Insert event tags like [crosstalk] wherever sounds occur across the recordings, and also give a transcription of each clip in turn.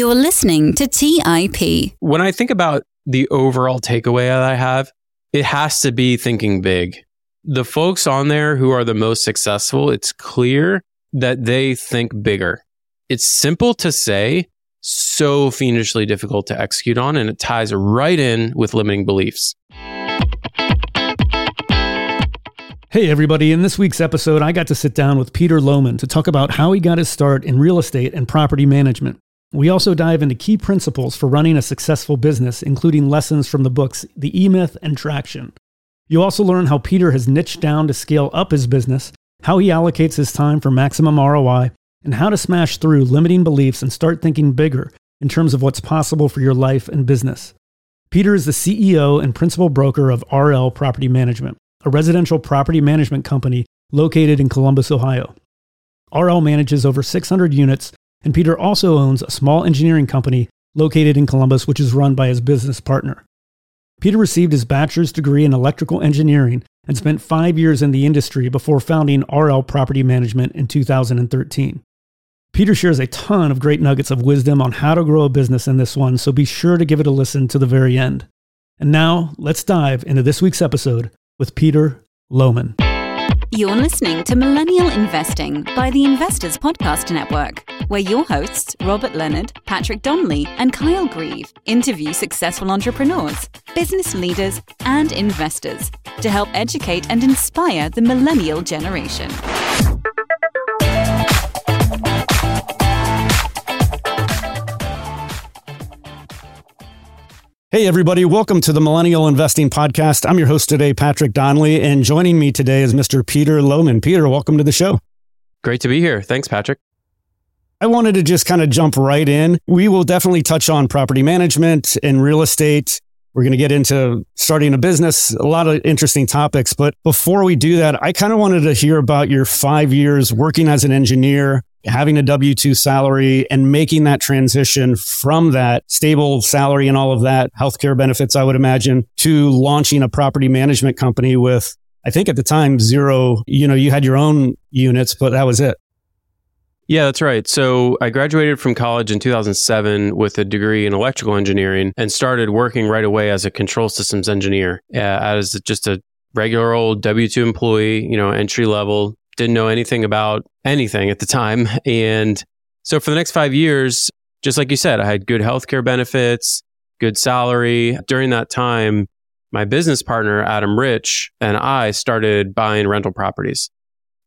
You're listening to TIP. When I think about the overall takeaway that I have, it has to be thinking big. The folks on there who are the most successful, it's clear that they think bigger. It's simple to say, so fiendishly difficult to execute on, and it ties right in with limiting beliefs. Hey, everybody. In this week's episode, I got to sit down with Peter Lohmann to talk about how he got his start in real estate and property management. We also dive into key principles for running a successful business, including lessons from the books The E Myth and Traction. You also learn how Peter has niched down to scale up his business, how he allocates his time for maximum ROI, and how to smash through limiting beliefs and start thinking bigger in terms of what's possible for your life and business. Peter is the CEO and principal broker of RL Property Management, a residential property management company located in Columbus, Ohio. RL manages over 600 units and Peter also owns a small engineering company located in Columbus, which is run by his business partner. Peter received his bachelor's degree in electrical engineering and spent five years in the industry before founding RL Property Management in 2013. Peter shares a ton of great nuggets of wisdom on how to grow a business in this one, so be sure to give it a listen to the very end. And now, let's dive into this week's episode with Peter Lohmann. You're listening to Millennial Investing by the Investors Podcast Network, where your hosts, Robert Leonard, Patrick Donley, and Kyle Grieve, interview successful entrepreneurs, business leaders, and investors to help educate and inspire the millennial generation. Hey, everybody. Welcome to the Millennial Investing Podcast. I'm your host today, Patrick Donley, and joining me today is Mr. Peter Lohmann. Peter, welcome to the show. Great to be here. Thanks, Patrick. I wanted to just kind of jump right in. We will definitely touch on property management and real estate. We're going to get into starting a business, a lot of interesting topics. But before we do that, I kind of wanted to hear about your five years working as an engineer having a W 2 salary and making that transition from that stable salary and all of that healthcare benefits, I would imagine, to launching a property management company with, I think at the time, zero, you know, you had your own units, but that was it. Yeah, that's right. So I graduated from college in 2007 with a degree in electrical engineering and started working right away as a control systems engineer uh, as just a regular old W 2 employee, you know, entry level, didn't know anything about anything at the time. And so for the next five years, just like you said, I had good healthcare benefits, good salary. During that time, my business partner, Adam Rich, and I started buying rental properties.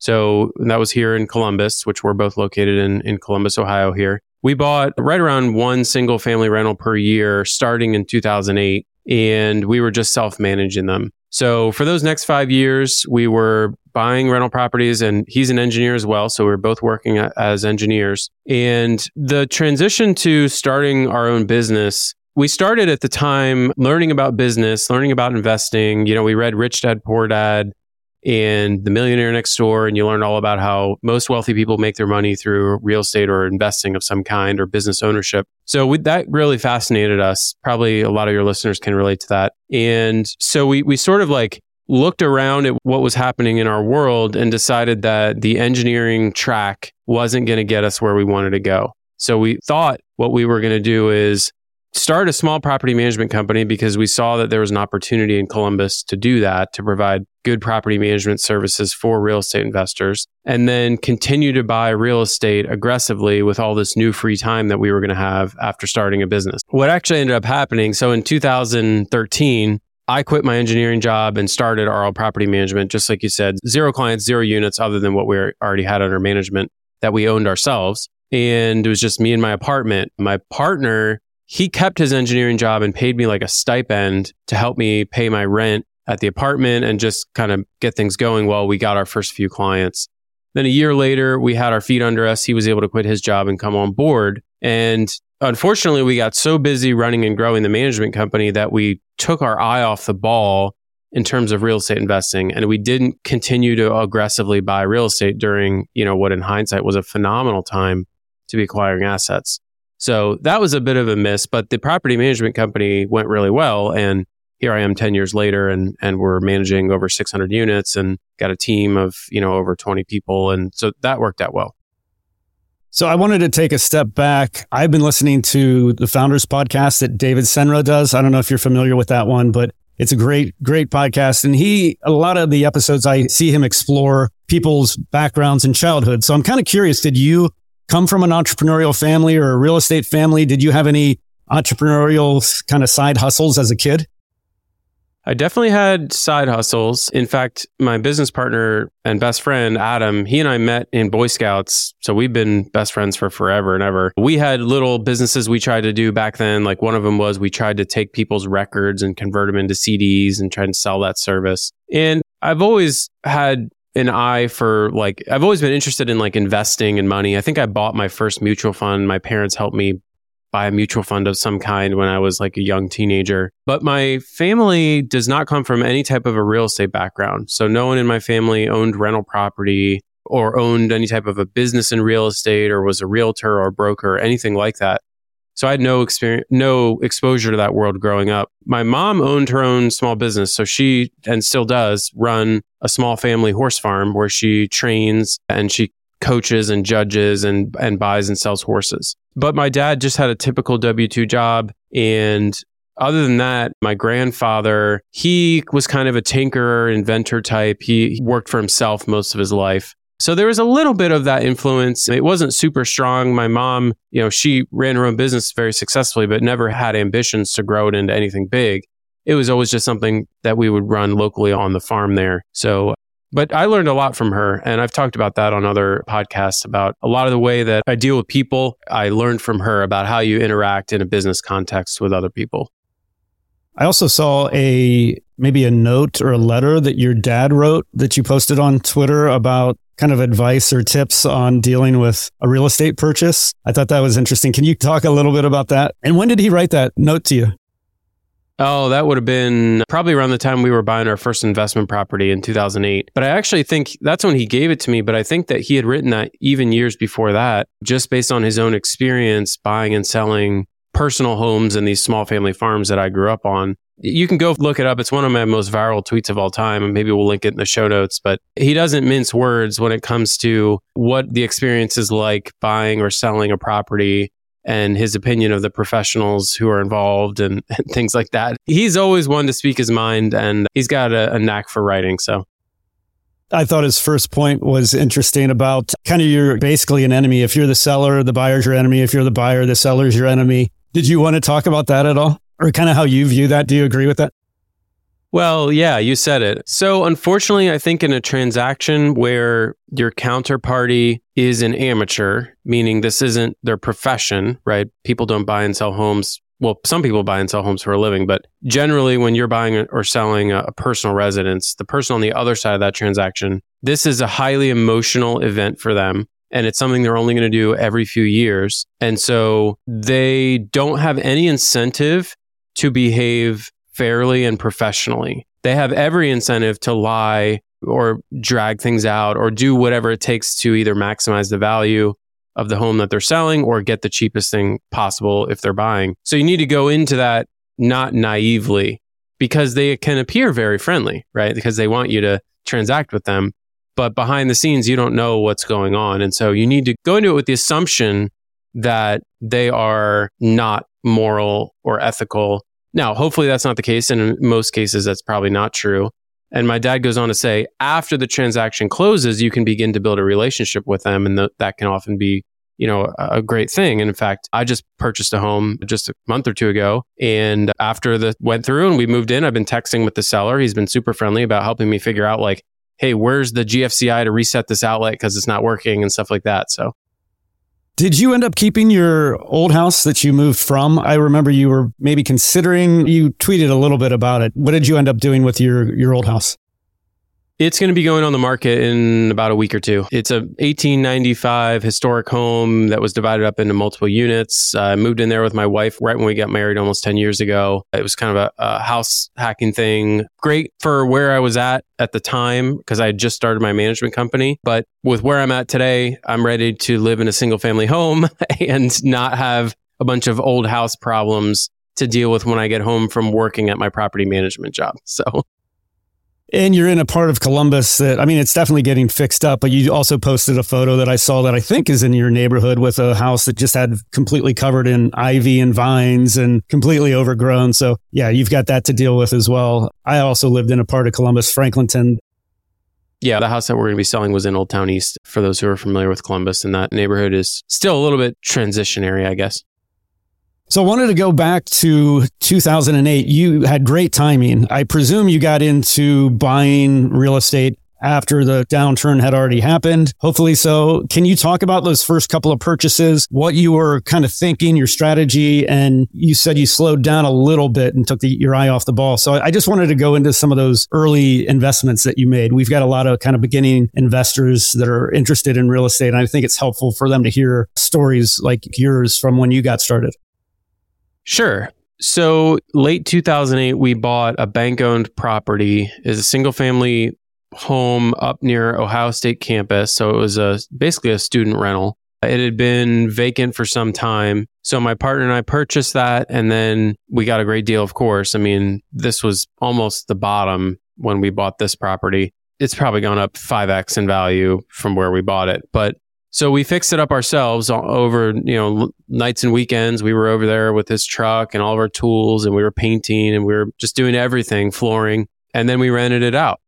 So that was here in Columbus, which we're both located in, in Columbus, Ohio here. We bought right around one single family rental per year starting in 2008, and we were just self managing them. So for those next five years, we were buying rental properties and he's an engineer as well. So we are both working as engineers. And the transition to starting our own business, we started at the time learning about business, learning about investing. You know, we read Rich Dad Poor Dad and The Millionaire Next Door, and you learn all about how most wealthy people make their money through real estate or investing of some kind or business ownership. So we, that really fascinated us. Probably a lot of your listeners can relate to that. And so we we sort of like looked around at what was happening in our world and decided that the engineering track wasn't going to get us where we wanted to go. So we thought what we were going to do is start a small property management company because we saw that there was an opportunity in Columbus to do that, to provide good property management services for real estate investors, and then continue to buy real estate aggressively with all this new free time that we were going to have after starting a business. What actually ended up happening, so in 2013, I quit my engineering job and started RL Property Management, just like you said, zero clients, zero units other than what we already had under management that we owned ourselves. And it was just me and my apartment. My partner he kept his engineering job and paid me like a stipend to help me pay my rent at the apartment and just kind of get things going while we got our first few clients. Then a year later, we had our feet under us. He was able to quit his job and come on board. And unfortunately, we got so busy running and growing the management company that we took our eye off the ball in terms of real estate investing and we didn't continue to aggressively buy real estate during, you know, what in hindsight was a phenomenal time to be acquiring assets. So that was a bit of a miss, but the property management company went really well. And here I am 10 years later and, and we're managing over 600 units and got a team of, you know, over 20 people. And so that worked out well. So I wanted to take a step back. I've been listening to the Founders podcast that David Senra does. I don't know if you're familiar with that one, but it's a great, great podcast. And he, a lot of the episodes, I see him explore people's backgrounds and childhood. So I'm kind of curious, did you come from an entrepreneurial family or a real estate family? Did you have any entrepreneurial kind of side hustles as a kid? I definitely had side hustles. In fact, my business partner and best friend, Adam, he and I met in Boy Scouts. So we've been best friends for forever and ever. We had little businesses we tried to do back then. Like one of them was we tried to take people's records and convert them into CDs and try to sell that service. And I've always had an eye for like, I've always been interested in like investing in money. I think I bought my first mutual fund. My parents helped me buy a mutual fund of some kind when I was like a young teenager. But my family does not come from any type of a real estate background. So no one in my family owned rental property or owned any type of a business in real estate or was a realtor or broker or anything like that. So I had no experience, no exposure to that world growing up. My mom owned her own small business. So she, and still does, run a small family horse farm where she trains and she coaches and judges and, and buys and sells horses. But my dad just had a typical W 2 job. And other than that, my grandfather, he was kind of a tinkerer, inventor type. He worked for himself most of his life. So there was a little bit of that influence. It wasn't super strong. My mom, you know, she ran her own business very successfully, but never had ambitions to grow it into anything big. It was always just something that we would run locally on the farm there. So but I learned a lot from her. And I've talked about that on other podcasts about a lot of the way that I deal with people. I learned from her about how you interact in a business context with other people. I also saw a maybe a note or a letter that your dad wrote that you posted on Twitter about kind of advice or tips on dealing with a real estate purchase. I thought that was interesting. Can you talk a little bit about that? And when did he write that note to you? Oh, that would have been probably around the time we were buying our first investment property in 2008. But I actually think that's when he gave it to me. But I think that he had written that even years before that, just based on his own experience buying and selling personal homes and these small family farms that I grew up on. You can go look it up. It's one of my most viral tweets of all time. And maybe we'll link it in the show notes. But he doesn't mince words when it comes to what the experience is like buying or selling a property and his opinion of the professionals who are involved and, [laughs] and things like that. He's always one to speak his mind and he's got a, a knack for writing. So I thought his first point was interesting about kind of you're basically an enemy. If you're the seller, the buyer's your enemy. If you're the buyer, the seller's your enemy. Did you want to talk about that at all? Or kind of how you view that? Do you agree with that? Well, yeah, you said it. So, unfortunately, I think in a transaction where your counterparty is an amateur, meaning this isn't their profession, right? People don't buy and sell homes. Well, some people buy and sell homes for a living, but generally, when you're buying or selling a, personal residence, the person on the other side of that transaction, this is a highly emotional event for them and it's something they're only going to do every few years. And so they don't have any incentive to behave fairly and professionally. They have every incentive to lie or drag things out or do whatever it takes to either maximize the value of the home that they're selling or get the cheapest thing possible if they're buying. So you need to go into that not naively because they can appear very friendly, right? Because they want you to transact with them. But behind the scenes, you don't know what's going on. And so you need to go into it with the assumption that they are not moral or ethical now, hopefully that's not the case. And in most cases, that's probably not true. And my dad goes on to say, after the transaction closes, you can begin to build a relationship with them. And th- that can often be, you know, a, a great thing. And in fact, I just purchased a home just a month or two ago. And after the went through and we moved in, I've been texting with the seller. He's been super friendly about helping me figure out like, hey, where's the GFCI to reset this outlet because it's not working and stuff like that. So did you end up keeping your old house that you moved from? I remember you were maybe considering, you tweeted a little bit about it. What did you end up doing with your, your old house? It's going to be going on the market in about a week or two. It's a 1895 historic home that was divided up into multiple units. I moved in there with my wife right when we got married almost 10 years ago. It was kind of a, a house hacking thing. Great for where I was at at the time because I had just started my management company. But with where I'm at today, I'm ready to live in a single family home [laughs] and not have a bunch of old house problems to deal with when I get home from working at my property management job. So And you're in a part of Columbus that, I mean, it's definitely getting fixed up, but you also posted a photo that I saw that I think is in your neighborhood with a house that just had completely covered in ivy and vines and completely overgrown. So, yeah, you've got that to deal with as well. I also lived in a part of Columbus, Franklinton. Yeah, the house that we're going to be selling was in Old Town East. For those who are familiar with Columbus, and that neighborhood is still a little bit transitionary, I guess. So I wanted to go back to 2008. You had great timing. I presume you got into buying real estate after the downturn had already happened. Hopefully so. Can you talk about those first couple of purchases, what you were kind of thinking, your strategy? And you said you slowed down a little bit and took the, your eye off the ball. So I just wanted to go into some of those early investments that you made. We've got a lot of kind of beginning investors that are interested in real estate. And I think it's helpful for them to hear stories like yours from when you got started. Sure. So late 2008, we bought a bank owned property is a single family home up near Ohio State campus. So it was a basically a student rental. It had been vacant for some time. So my partner and I purchased that and then we got a great deal, of course. I mean, this was almost the bottom when we bought this property. It's probably gone up 5x in value from where we bought it. But so we fixed it up ourselves over, you know, nights and weekends. We were over there with his truck and all of our tools and we were painting and we were just doing everything, flooring. And then we rented it out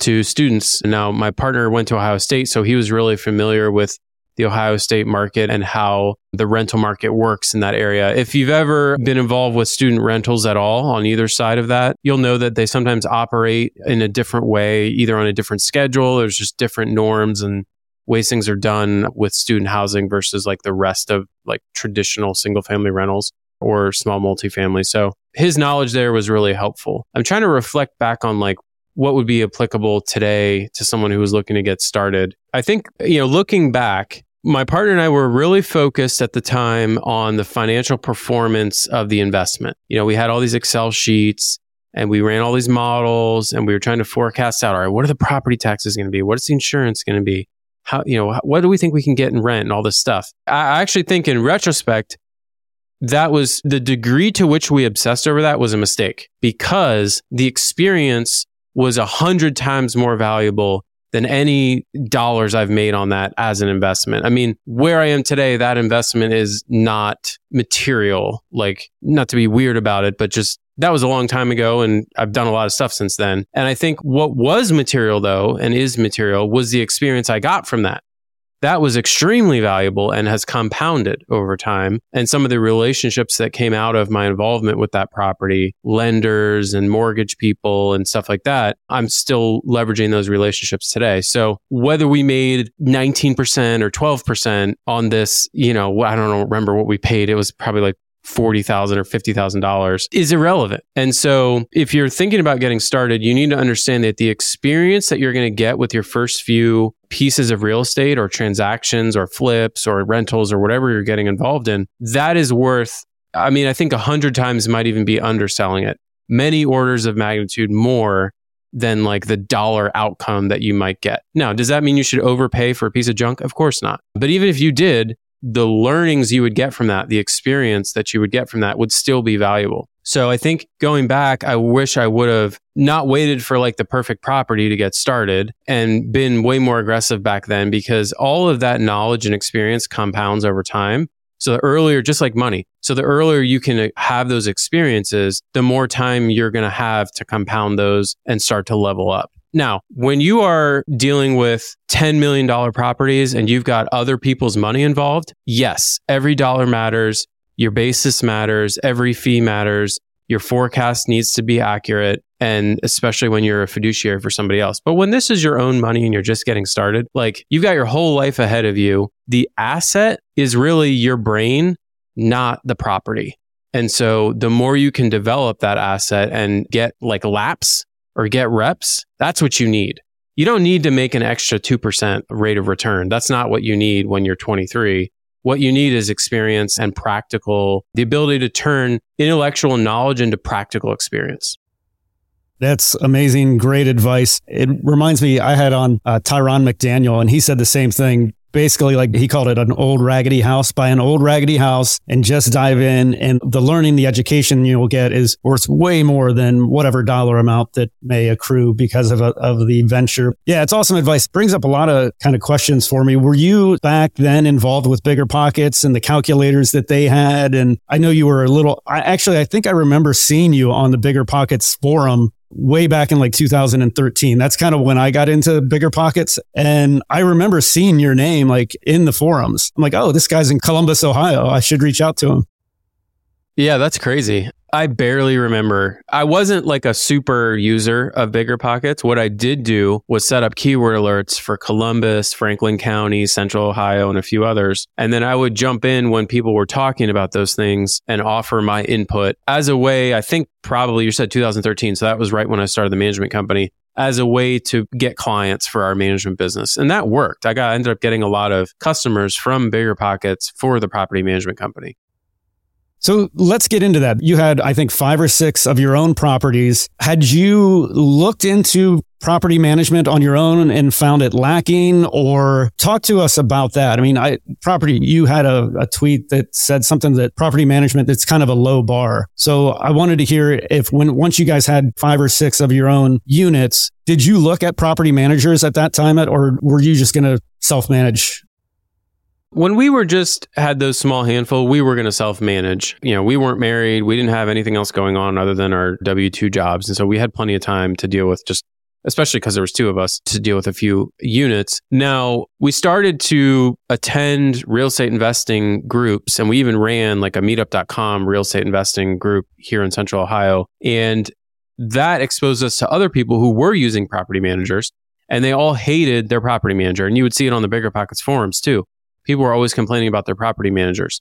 to students. Now, my partner went to Ohio State, so he was really familiar with the Ohio State market and how the rental market works in that area. If you've ever been involved with student rentals at all on either side of that, you'll know that they sometimes operate in a different way, either on a different schedule, there's just different norms and ways things are done with student housing versus like the rest of like traditional single family rentals or small multifamily. So his knowledge there was really helpful. I'm trying to reflect back on like what would be applicable today to someone who was looking to get started. I think, you know, looking back, my partner and I were really focused at the time on the financial performance of the investment. You know, we had all these Excel sheets and we ran all these models and we were trying to forecast out, all right, what are the property taxes going to be? What is the insurance going to be? How you know what do we think we can get in rent and all this stuff? I actually think in retrospect that was the degree to which we obsessed over that was a mistake because the experience was a hundred times more valuable than any dollars I've made on that as an investment. I mean, where I am today, that investment is not material. Like, not to be weird about it, but just that was a long time ago and I've done a lot of stuff since then. And I think what was material though and is material was the experience I got from that. That was extremely valuable and has compounded over time. And some of the relationships that came out of my involvement with that property, lenders and mortgage people and stuff like that, I'm still leveraging those relationships today. So whether we made 19% or 12% on this, you know, I don't remember what we paid. It was probably like forty thousand or fifty thousand dollars is irrelevant. And so, if you're thinking about getting started, you need to understand that the experience that you're going to get with your first few pieces of real estate or transactions or flips or rentals or whatever you're getting involved in, that is worth. I mean, I think a hundred times might even be underselling it. Many orders of magnitude more than like the dollar outcome that you might get. Now, does that mean you should overpay for a piece of junk? Of course not. But even if you did, the learnings you would get from that, the experience that you would get from that would still be valuable. So I think going back, I wish I would have not waited for like the perfect property to get started and been way more aggressive back then because all of that knowledge and experience compounds over time. So the earlier, just like money. So the earlier you can uh, have those experiences, the more time you're going to have to compound those and start to level up. Now, when you are dealing with $10 million properties and you've got other people's money involved, yes, every dollar matters. Your basis matters. Every fee matters. Your forecast needs to be accurate. And especially when you're a fiduciary for somebody else. But when this is your own money and you're just getting started, like you've got your whole life ahead of you, the asset is really your brain, not the property. And so the more you can develop that asset and get like laps or get reps, that's what you need. You don't need to make an extra 2% rate of return. That's not what you need when you're 23. What you need is experience and practical, the ability to turn intellectual knowledge into practical experience. That's amazing. Great advice. It reminds me, I had on uh, Tyron McDaniel, and he said the same thing basically like he called it an old raggedy house. Buy an old raggedy house and just dive in. And the learning, the education you'll get is worth way more than whatever dollar amount that may accrue because of, a, of the venture. Yeah, it's awesome advice. Brings up a lot of kind of questions for me. Were you back then involved with Bigger Pockets and the calculators that they had? And I know you were a little, I actually, I think I remember seeing you on the Bigger Pockets forum way back in like 2013. That's kind of when I got into bigger pockets. And I remember seeing your name like in the forums. I'm like, oh, this guy's in Columbus, Ohio. I should reach out to him. Yeah, that's crazy. I barely remember. I wasn't like a super user of Bigger Pockets. What I did do was set up keyword alerts for Columbus, Franklin County, Central Ohio, and a few others. And then I would jump in when people were talking about those things and offer my input as a way, I think probably you said 2013. So that was right when I started the management company as a way to get clients for our management business. And that worked. I got ended up getting a lot of customers from Bigger Pockets for the property management company. So let's get into that. You had, I think, five or six of your own properties. Had you looked into property management on your own and found it lacking or talk to us about that? I mean, I property, you had a, a tweet that said something that property management, it's kind of a low bar. So I wanted to hear if when, once you guys had five or six of your own units, did you look at property managers at that time or were you just going to self manage when we were just had those small handful, we were going to self manage. You know, we weren't married. We didn't have anything else going on other than our W 2 jobs. And so we had plenty of time to deal with just, especially because there was two of us to deal with a few units. Now we started to attend real estate investing groups and we even ran like a meetup.com real estate investing group here in central Ohio. And that exposed us to other people who were using property managers and they all hated their property manager. And you would see it on the bigger pockets forums too people were always complaining about their property managers.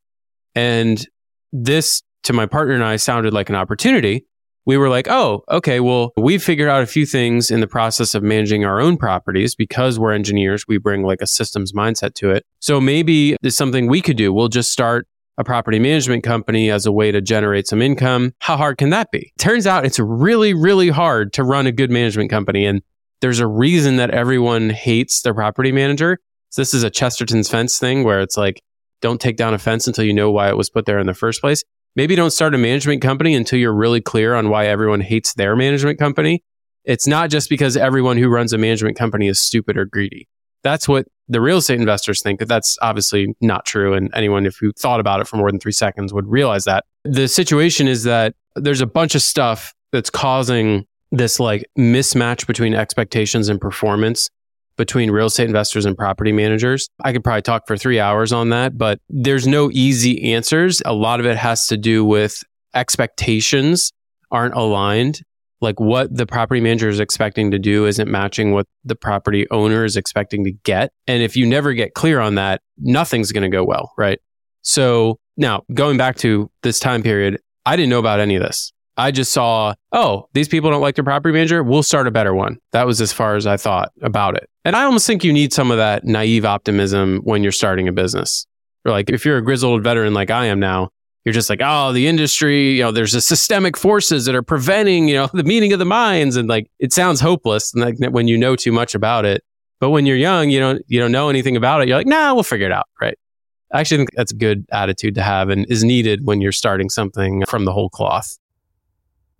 And this, to my partner and I, sounded like an opportunity. We were like, oh, okay, well, we've figured out a few things in the process of managing our own properties because we're engineers. We bring like a systems mindset to it. So maybe there's something we could do. We'll just start a property management company as a way to generate some income. How hard can that be? Turns out it's really, really hard to run a good management company. And there's a reason that everyone hates their property manager. So this is a Chesterton's fence thing where it's like, don't take down a fence until you know why it was put there in the first place. Maybe don't start a management company until you're really clear on why everyone hates their management company. It's not just because everyone who runs a management company is stupid or greedy. That's what the real estate investors think. But that's obviously not true. And anyone, you thought about it for more than three seconds, would realize that. The situation is that there's a bunch of stuff that's causing this like mismatch between expectations and performance between real estate investors and property managers. I could probably talk for three hours on that, but there's no easy answers. A lot of it has to do with expectations aren't aligned. Like what the property manager is expecting to do isn't matching what the property owner is expecting to get. And if you never get clear on that, nothing's going to go well, right? So now going back to this time period, I didn't know about any of this. I just saw, oh, these people don't like their property manager. We'll start a better one. That was as far as I thought about it. And I almost think you need some of that naive optimism when you're starting a business. Or like if you're a grizzled veteran like I am now, you're just like, oh, the industry, you know, there's a systemic forces that are preventing, you know, [laughs] the meeting of the minds. And like it sounds hopeless and like when you know too much about it. But when you're young, you don't you don't know anything about it. You're like, nah, we'll figure it out. Right. I actually think that's a good attitude to have and is needed when you're starting something from the whole cloth.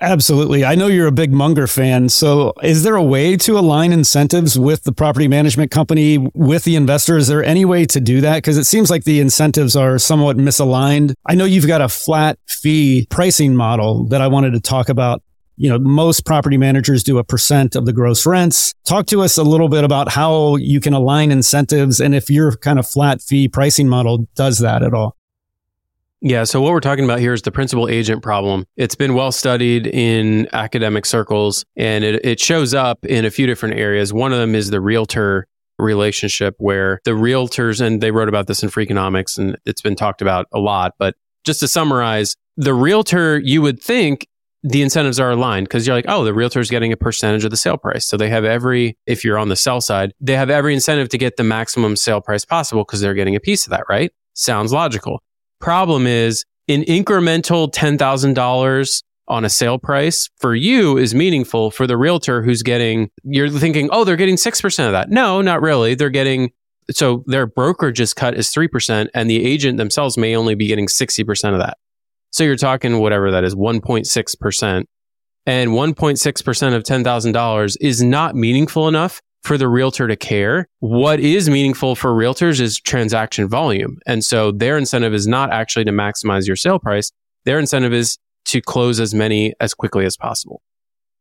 Absolutely. I know you're a big Munger fan. So, is there a way to align incentives with the property management company, with the investor? Is there any way to do that? Because it seems like the incentives are somewhat misaligned. I know you've got a flat fee pricing model that I wanted to talk about. You know, most property managers do a percent of the gross rents. Talk to us a little bit about how you can align incentives and if your kind of flat fee pricing model does that at all. Yeah. So, what we're talking about here is the principal agent problem. It's been well studied in academic circles and it, it shows up in a few different areas. One of them is the realtor relationship, where the realtors, and they wrote about this in Freakonomics and it's been talked about a lot. But just to summarize, the realtor, you would think the incentives are aligned because you're like, oh, the realtor is getting a percentage of the sale price. So they have every, if you're on the sell side, they have every incentive to get the maximum sale price possible because they're getting a piece of that, right? Sounds logical. Problem is an incremental $10,000 on a sale price for you is meaningful for the realtor who's getting, you're thinking, oh, they're getting 6% of that. No, not really. They're getting So their brokerage's cut is 3%, and the agent themselves may only be getting 60% of that. So you're talking whatever that is, 1.6%. And 1.6% of $10,000 is not meaningful enough for the realtor to care. What is meaningful for realtors is transaction volume. And so their incentive is not actually to maximize your sale price. Their incentive is to close as many as quickly as possible.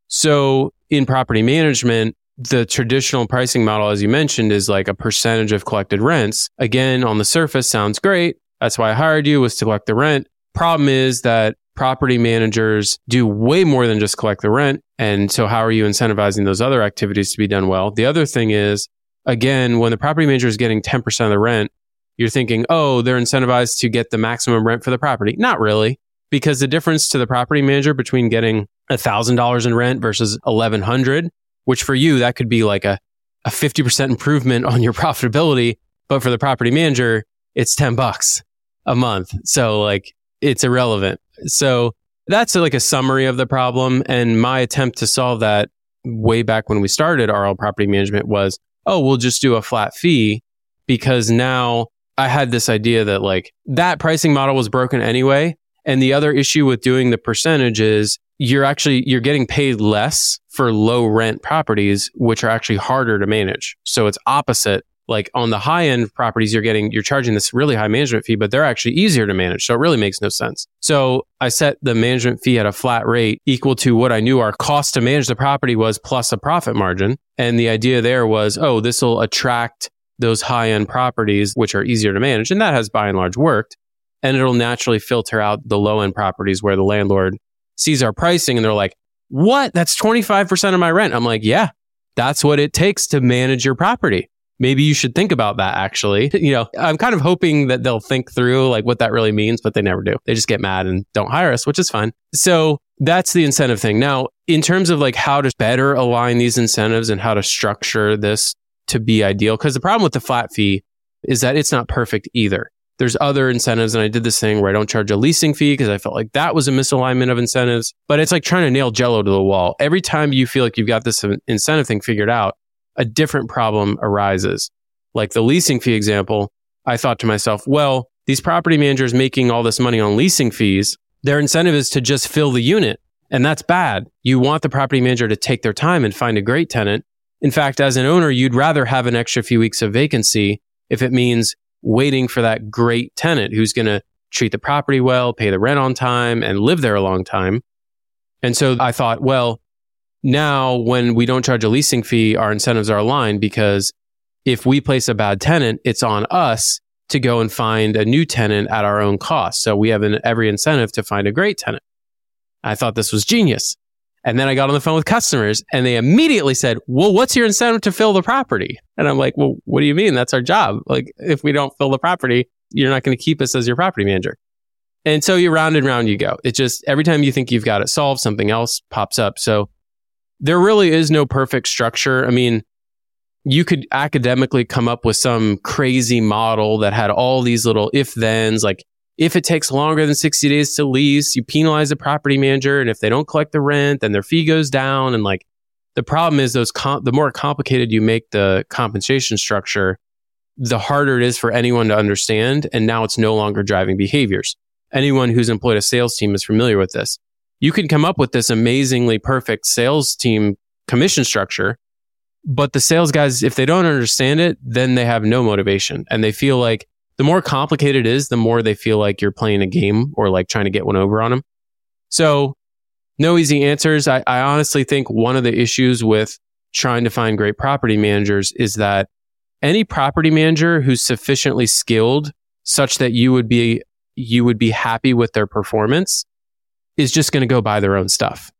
So in property management, the traditional pricing model, as you mentioned, is like a percentage of collected rents. Again, on the surface sounds great. That's why I hired you was to collect the rent. Problem is that property managers do way more than just collect the rent. And so how are you incentivizing those other activities to be done well? The other thing is, again, when the property manager is getting 10% of the rent, you're thinking, oh, they're incentivized to get the maximum rent for the property. Not really, because the difference to the property manager between getting $1,000 in rent versus 1100 which for you, that could be like a, a 50% improvement on your [laughs] profitability. But for the property manager, it's 10 bucks a month. So like it's irrelevant. So that's uh, like a summary of the problem. And my attempt to solve that way back when we started RL property management was, oh, we'll just do a flat fee because now I had this idea that like that pricing model was broken anyway. And the other issue with doing the percentage is you're actually you're getting paid less for low rent properties which are actually harder to manage. So it's opposite like on the high end properties you're getting you're charging this really high management fee but they're actually easier to manage so it really makes no sense. So i set the management fee at a flat rate equal to what i knew our cost to manage the property was plus a profit margin. And the idea there was oh this will attract those high end properties which are easier to manage. And that has by and large worked. And it'll naturally filter out the low end properties where the landlord sees our pricing and they're like what? That's 25% of my rent. I'm like yeah that's what it takes to manage your property maybe you should think about that actually. [laughs] You know, I'm kind of hoping that they'll think through like what that really means, but they never do. They just get mad and don't hire us, which is fine. So that's the incentive thing. Now, in terms of like how to better align these incentives and how to structure this to be ideal, because the problem with the flat fee is that it's not perfect either. There's other incentives, and I did this thing where I don't charge a leasing fee because I felt like that was a misalignment of incentives. But it's like trying to nail jello to the wall. Every time you feel like you've got this incentive thing figured out, a different problem arises. Like the leasing fee example, I thought to myself, well, these property managers making all this money on leasing fees, their incentive is to just fill the unit. And that's bad. You want the property manager to take their time and find a great tenant. In fact, as an owner, you'd rather have an extra few weeks of vacancy if it means waiting for that great tenant who's going to treat the property well, pay the rent on time, and live there a long time. And so I thought, well, now, when we don't charge a leasing fee, our incentives are aligned because if we place a bad tenant, it's on us to go and find a new tenant at our own cost. So we have an, every incentive to find a great tenant. I thought this was genius. And then I got on the phone with customers and they immediately said, well, what's your incentive to fill the property? And I'm like, well, what do you mean? That's our job. Like, if we don't fill the property, you're not going to keep us as your property manager. And so you round and round you go. It just, every time you think you've got it solved, something else pops up. So there really is no perfect structure. I mean, you could academically come up with some crazy model that had all these little if thens, like if it takes longer than 60 days to lease, you penalize the property manager. And if they don't collect the rent, then their fee goes down. And like the problem is those, com- the more complicated you make the compensation structure, the harder it is for anyone to understand. And now it's no longer driving behaviors. Anyone who's employed a sales team is familiar with this you can come up with this amazingly perfect sales team commission structure. But the sales guys, if they don't understand it, then they have no motivation and they feel like the more complicated it is, the more they feel like you're playing a game or like trying to get one over on them. So no easy answers. I, I honestly think one of the issues with trying to find great property managers is that any property manager who's sufficiently skilled such that you would be you would be happy with their performance is just going to go buy their own stuff.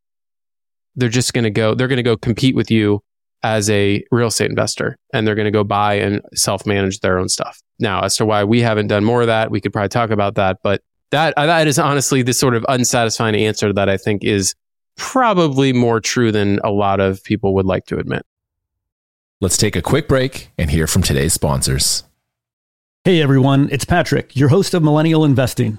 They're just going to go, they're going to go compete with you as a real estate investor and they're going to go buy and self manage their own stuff. Now, as to why we haven't done more of that, we could probably talk about that, but that, that is honestly the sort of unsatisfying answer that I think is probably more true than a lot of people would like to admit. Let's take a quick break and hear from today's sponsors. Hey everyone, it's Patrick, your host of Millennial Investing.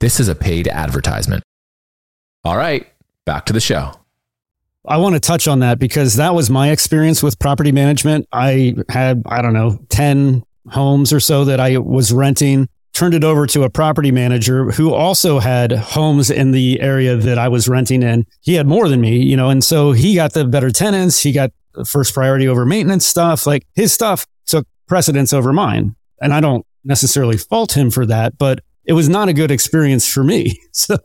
This is a paid advertisement. All right, back to the show. I want to touch on that because that was my experience with property management. I had, I don't know, 10 homes or so that I was renting, turned it over to a property manager who also had homes in the area that I was renting in. He had more than me, you know, and so he got the better tenants. He got first priority over maintenance stuff. Like his stuff took precedence over mine. And I don't necessarily fault him for that, but it was not a good experience for me. [laughs] So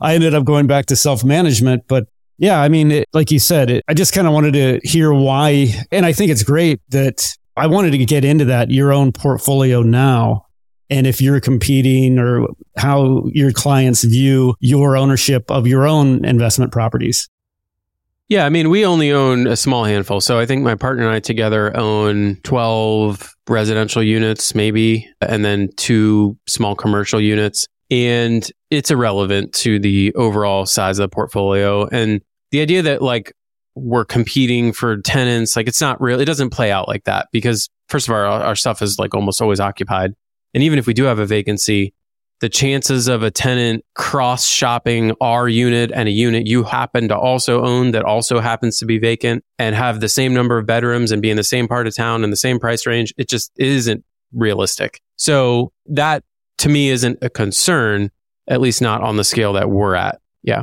I ended up going back to self management. But yeah, I mean, it, like you said, it, I just kind of wanted to hear why. And I think it's great that I wanted to get into that, your own portfolio now. And if you're competing or how your clients view your ownership of your own investment properties. Yeah, I mean, we only own a small handful. So I think my partner and I together own 12 residential units, maybe, and then two small commercial units. And it's irrelevant to the overall size of the portfolio. And the idea that like we're competing for tenants, like it's not real, it doesn't play out like that because, first of all, our, our stuff is like almost always occupied. And even if we do have a vacancy, the chances of a tenant cross shopping our unit and a unit you happen to also own that also happens to be vacant and have the same number of bedrooms and be in the same part of town and the same price range, it just isn't realistic. So that to me isn't a concern, at least not on the scale that we're at. Yeah.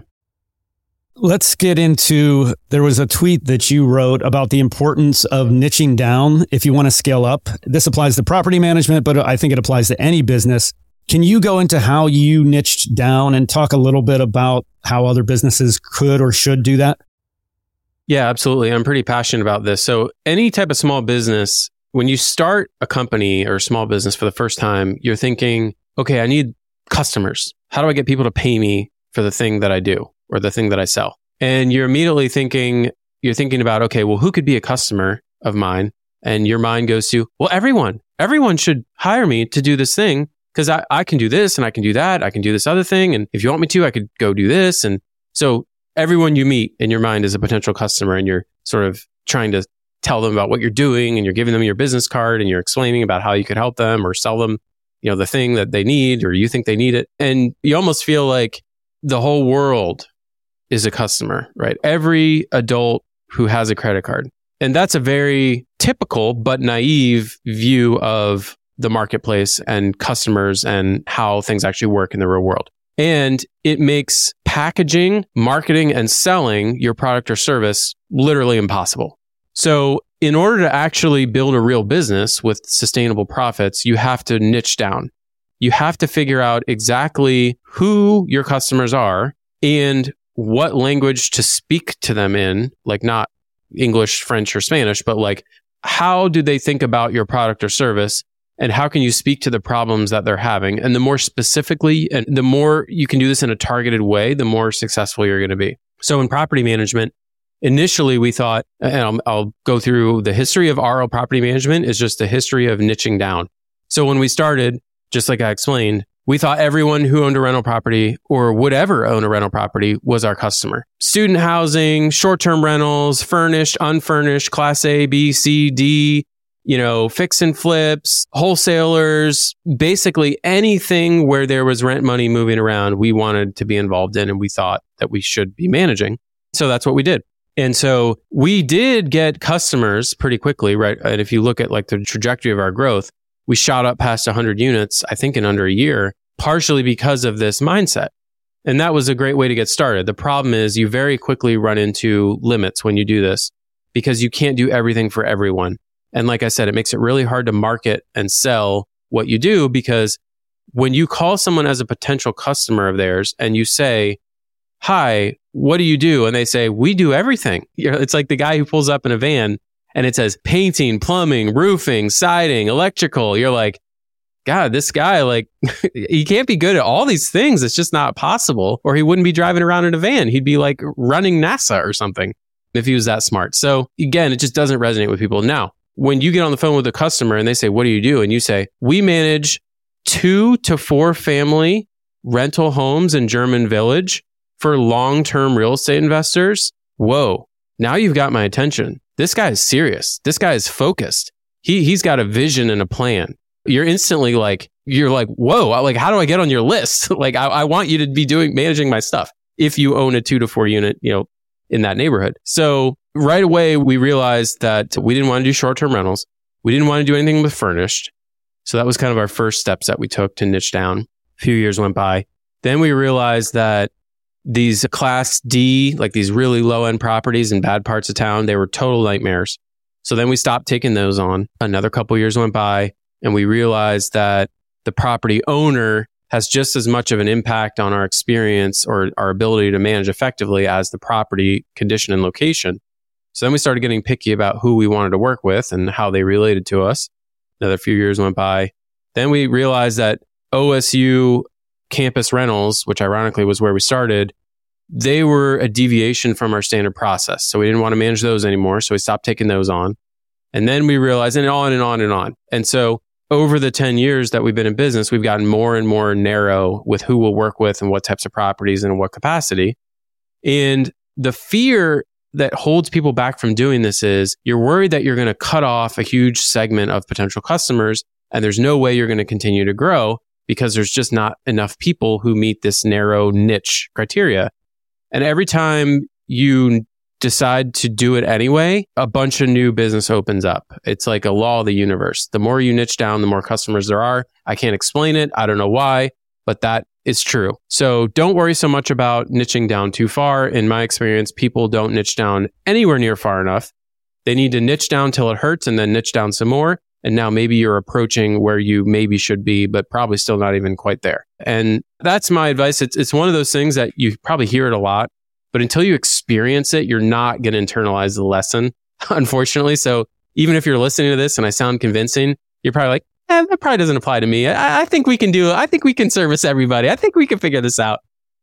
Let's get into there was a tweet that you wrote about the importance of niching down if you want to scale up. This applies to property management, but I think it applies to any business. Can you go into how you niched down and talk a little bit about how other businesses could or should do that? Yeah, absolutely. I'm pretty passionate about this. So, any type of small business, when you start a company or a small business for the first time, you're thinking, okay, I need customers. How do I get people to pay me for the thing that I do or the thing that I sell? And you're immediately thinking, you're thinking about, okay, well, who could be a customer of mine? And your mind goes to, well, everyone, everyone should hire me to do this thing because I, I can do this and I can do that. I can do this other thing. And if you want me to, I could go do this. And so everyone you meet in your mind is a potential customer and you're sort of trying to tell them about what you're doing and you're giving them your business card and you're explaining about how you could help them or sell them, you know, the thing that they need or you think they need it. And you almost feel like the whole world is a customer, right? Every adult who has a credit card. And that's a very typical but naive view of the marketplace and customers and how things actually work in the real world. And it makes packaging, marketing, and selling your product or service literally impossible. So, in order to actually build a real business with sustainable profits, you have to niche down. You have to figure out exactly who your customers are and what language to speak to them in, like not English, French, or Spanish, but like how do they think about your product or service? And how can you speak to the problems that they're having? And the more specifically, and the more you can do this in a targeted way, the more successful you're going to be. So in property management, initially we thought, and I'll, I'll, go through the history of RL property management is just a history of niching down. So when we started, just like I explained, we thought everyone who owned a rental property or would ever own a rental property was our customer. Student housing, short term rentals, furnished, unfurnished, class A, B, C, D, you know, fix and flips, wholesalers, basically anything where there was rent money moving around, we wanted to be involved in and we thought that we should be managing. So that's what we did. And so we did get customers pretty quickly, right? And if you look at like the trajectory of our growth, we shot up past 100 units, I think in under a year, partially because of this mindset. And that was a great way to get started. The problem is you very quickly run into limits when you do this because you can't do everything for everyone. And like I said, it makes it really hard to market and sell what you do because when you call someone as a potential customer of theirs and you say, Hi, what do you do? And they say, We do everything. [laughs] It's like the guy who pulls up in a van and it says painting, plumbing, roofing, siding, electrical. You're like, God, this guy, like, [laughs] he can't be good at all these things. It's just not possible. Or he wouldn't be driving around in a van. He'd be like running NASA or something if he was that smart. So again, it just doesn't resonate with people. Now, when you get on the phone with a customer and they say, What do you do? And you say, We manage two to four family rental homes in German Village for long term real estate investors. Whoa, now you've got my attention this guy is serious. This guy is focused. He, he's got a vision and a plan. You're instantly like, you're like, whoa, like, how do I get on your list? [laughs] like, I, I want you to be doing, managing my stuff if you own a two to four unit, you know, in that neighborhood. So right away, we realized that we didn't want to do short term rentals. We didn't want to do anything with furnished. So that was kind of our first steps that we took to niche down. A few years went by. Then we realized that these class D, like these really low end properties in bad parts of town, they were total nightmares. So then we stopped taking those on. Another couple years went by and we realized that the property owner has just as much of an impact on our experience or our ability to manage effectively as the property condition and location. So then we started getting picky about who we wanted to work with and how they related to us. Another few years went by. Then we realized that OSU campus rentals, which ironically was where we started, they were a deviation from our standard process. So we didn't want to manage those anymore. So we stopped taking those on. And then we realized, and on and on and on. And so over the 10 years that we've been in business, we've gotten more and more narrow with who we'll work with and what types of properties and what capacity. And the fear that holds people back from doing this is you're worried that you're going to cut off a huge segment of potential customers and there's no way you're going to continue to grow because there's just not enough people who meet this narrow niche criteria. And every time you decide to do it anyway, a bunch of new business opens up. It's like a law of the universe. The more you niche down, the more customers there are. I can't explain it. I don't know why, but that is true. So don't worry so much about niching down too far. In my experience, people don't niche down anywhere near far enough. They need to niche down till it hurts and then niche down some more. And now maybe you're approaching where you maybe should be, but probably still not even quite there. And that's my advice. It's, it's one of those things that you probably hear it a lot, but until you experience it, you're not going to internalize the lesson, [laughs] unfortunately. So even if you're listening to this and I sound convincing, you're probably like, eh, that probably doesn't apply to me. I, I think we can do, I think we can service everybody. I think we can figure this out.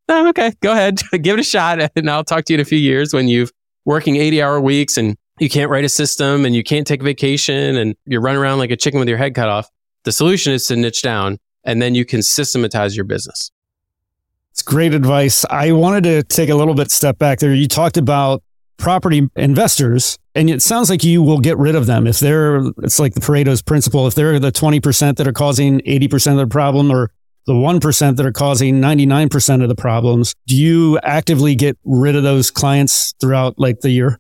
Oh, okay, go ahead, [laughs] give it a shot. And I'll talk to you in a few years when you've working 80 hour weeks and you can't write a system and you can't take vacation and you're running around like a chicken with your head cut off. The solution is to niche down and then you can systematize your business. It's great advice. I wanted to take a little bit step back there. You talked about property investors and it sounds like you will get rid of them if they're it's like the Pareto's principle if they're the 20% that are causing 80% of the problem or the 1% that are causing 99% of the problems do you actively get rid of those clients throughout like the year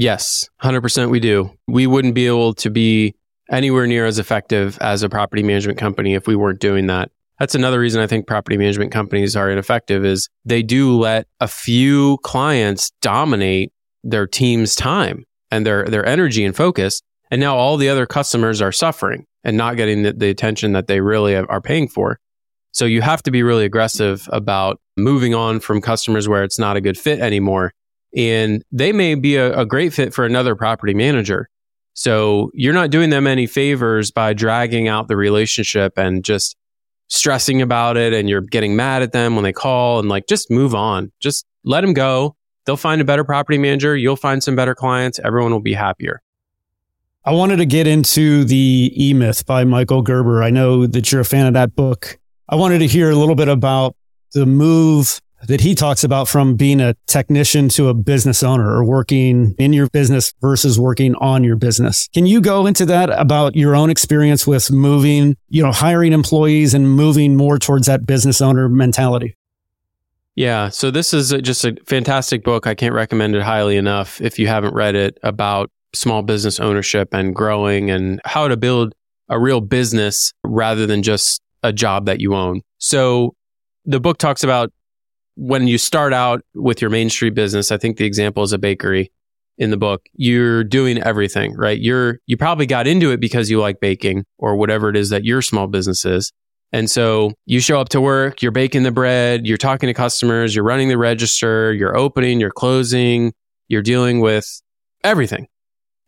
Yes, 100% we do. We wouldn't be able to be anywhere near as effective as a property management company if we weren't doing that. That's another reason I think property management companies are ineffective is they do let a few clients dominate their team's time and their their energy and focus and now all the other customers are suffering and not getting the, the attention that they really are paying for. So you have to be really aggressive about moving on from customers where it's not a good fit anymore. And they may be a, a great fit for another property manager. So you're not doing them any favors by dragging out the relationship and just stressing about it and you're getting mad at them when they call and like just move on. Just let them go. They'll find a better property manager. You'll find some better clients. Everyone will be happier. I wanted to get into the E Myth by Michael Gerber. I know that you're a fan of that book. I wanted to hear a little bit about the move that he talks about from being a technician to a business owner or working in your business versus working on your business. Can you go into that about your own experience with moving, you know, hiring employees and moving more towards that business owner mentality? Yeah. So this is just a fantastic book. I can't recommend it highly enough if you haven't read it about small business ownership and growing and how to build a real business rather than just a job that you own. So the book talks about when you start out with your Main Street business, I think the example is a bakery in the book. You're doing everything, right? You're, you probably got into it because you like baking or whatever it is that your small business is. And so you show up to work, you're baking the bread, you're talking to customers, you're running the register, you're opening, you're closing, you're dealing with everything.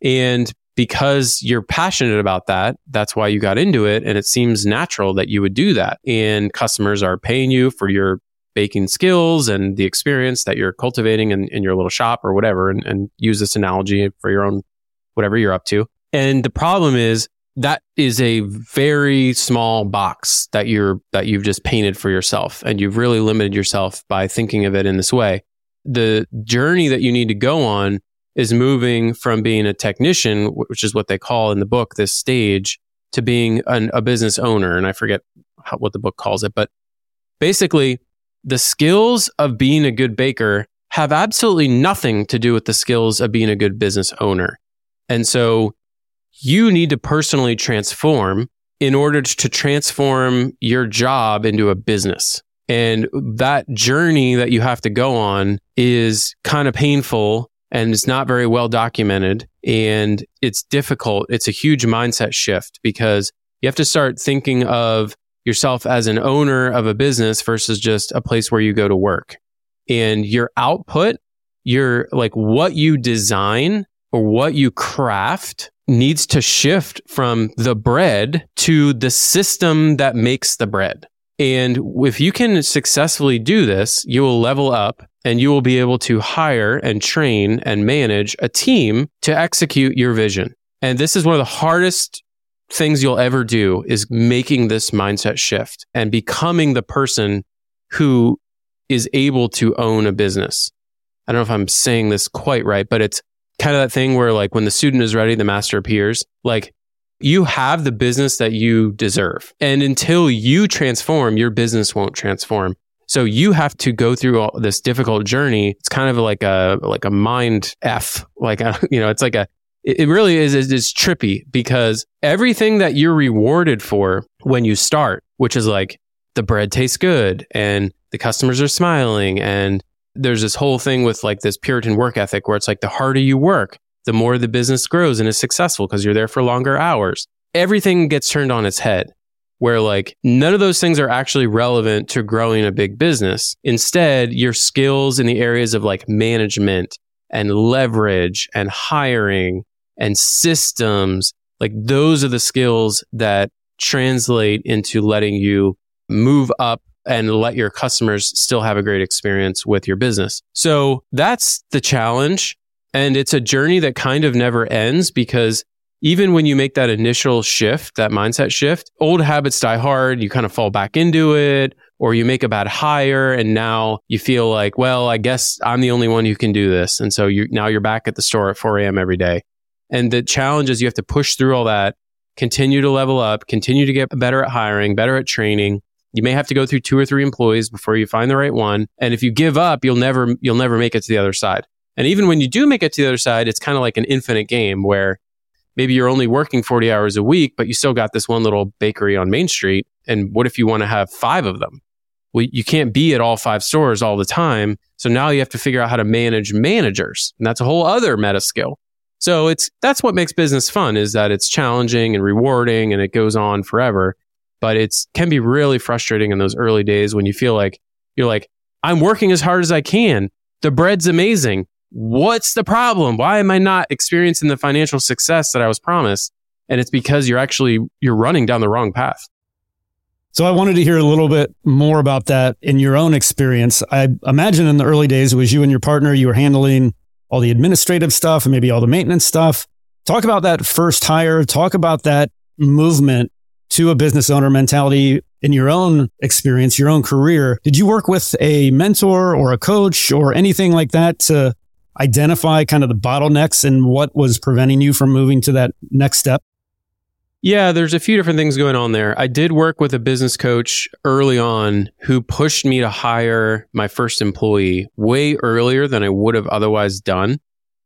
And because you're passionate about that, that's why you got into it. And it seems natural that you would do that. And customers are paying you for your baking skills and the experience that you're cultivating in, in your little shop or whatever. And, and use this analogy for your own, whatever you're up to. And the problem is that is a very small box that you're, that you've just painted for yourself. And you've really limited yourself by thinking of it in this way. The journey that you need to go on is moving from being a technician, which is what they call in the book this stage, to being an, a business owner. And I forget how, what the book calls it, but basically, the skills of being a good baker have absolutely nothing to do with the skills of being a good business owner. And so you need to personally transform in order to transform your job into a business. And that journey that you have to go on is kind of painful and it's not very well documented and it's difficult. It's a huge mindset shift because you have to start thinking of yourself as an owner of a business versus just a place where you go to work. And your output, your like what you design or what you craft needs to shift from the bread to the system that makes the bread. And if you can successfully do this, you will level up and you will be able to hire and train and manage a team to execute your vision. And this is one of the hardest things you'll ever do is making this mindset shift and becoming the person who is able to own a business. I don't know if I'm saying this quite right, but it's kind of that thing where like when the student is ready, the master appears. Like you have the business that you deserve. And until you transform, your business won't transform. So you have to go through all this difficult journey. It's kind of like a like a mind f, like a, [laughs] you know, it's like a it really is it's trippy because everything that you're rewarded for when you start, which is like the bread tastes good and the customers are smiling and there's this whole thing with like this Puritan work ethic where it's like the harder you work, the more the business grows and is successful because you're there for longer hours. Everything gets turned on its head where like none of those things are actually relevant to growing a big business. Instead, your skills in the areas of like management and leverage and hiring and systems, like those are the skills that translate into letting you move up and let your customers still have a great experience with your business. So that's the challenge. And it's a journey that kind of never ends because even when you make that initial shift, that mindset shift, old habits die hard. You kind of fall back into it, or you make a bad hire, and now you feel like, well, I guess I'm the only one who can do this, and so you now you're back at the store at 4 a.m. every day. And the challenge is you have to push through all that, continue to level up, continue to get better at hiring, better at training. You may have to go through two or three employees before you find the right one. And if you give up, you'll never you'll never make it to the other side. And even when you do make it to the other side, it's kind of like an infinite game where maybe you're only working 40 hours a week, but you still got this one little bakery on Main Street And what if you want to have five of them? Well, you can't be at all five stores all the time. So now you have to figure out how to manage managers. And that's a whole other meta skill. So it's, that's what makes business fun is that it's challenging and rewarding and it goes on forever. But it's can be really frustrating in those early days when you feel like you're like, I'm working as hard as I can. The bread's amazing. What's the problem? Why am I not experiencing the financial success that I was promised? And it's because you're actually, you're running down the wrong path. So I wanted to hear a little bit more about that in your own experience. I imagine in the early days, it was you and your partner, you were handling all the administrative stuff and maybe all the maintenance stuff. Talk about that first hire. Talk about that movement to a business owner mentality in your own experience, your own career. Did you work with a mentor or a coach or anything like that to identify kind of the bottlenecks and what was preventing you from moving to that next step? Yeah, there's a few different things going on there. I did work with a business coach early on who pushed me to hire my first employee way earlier than I would have otherwise done.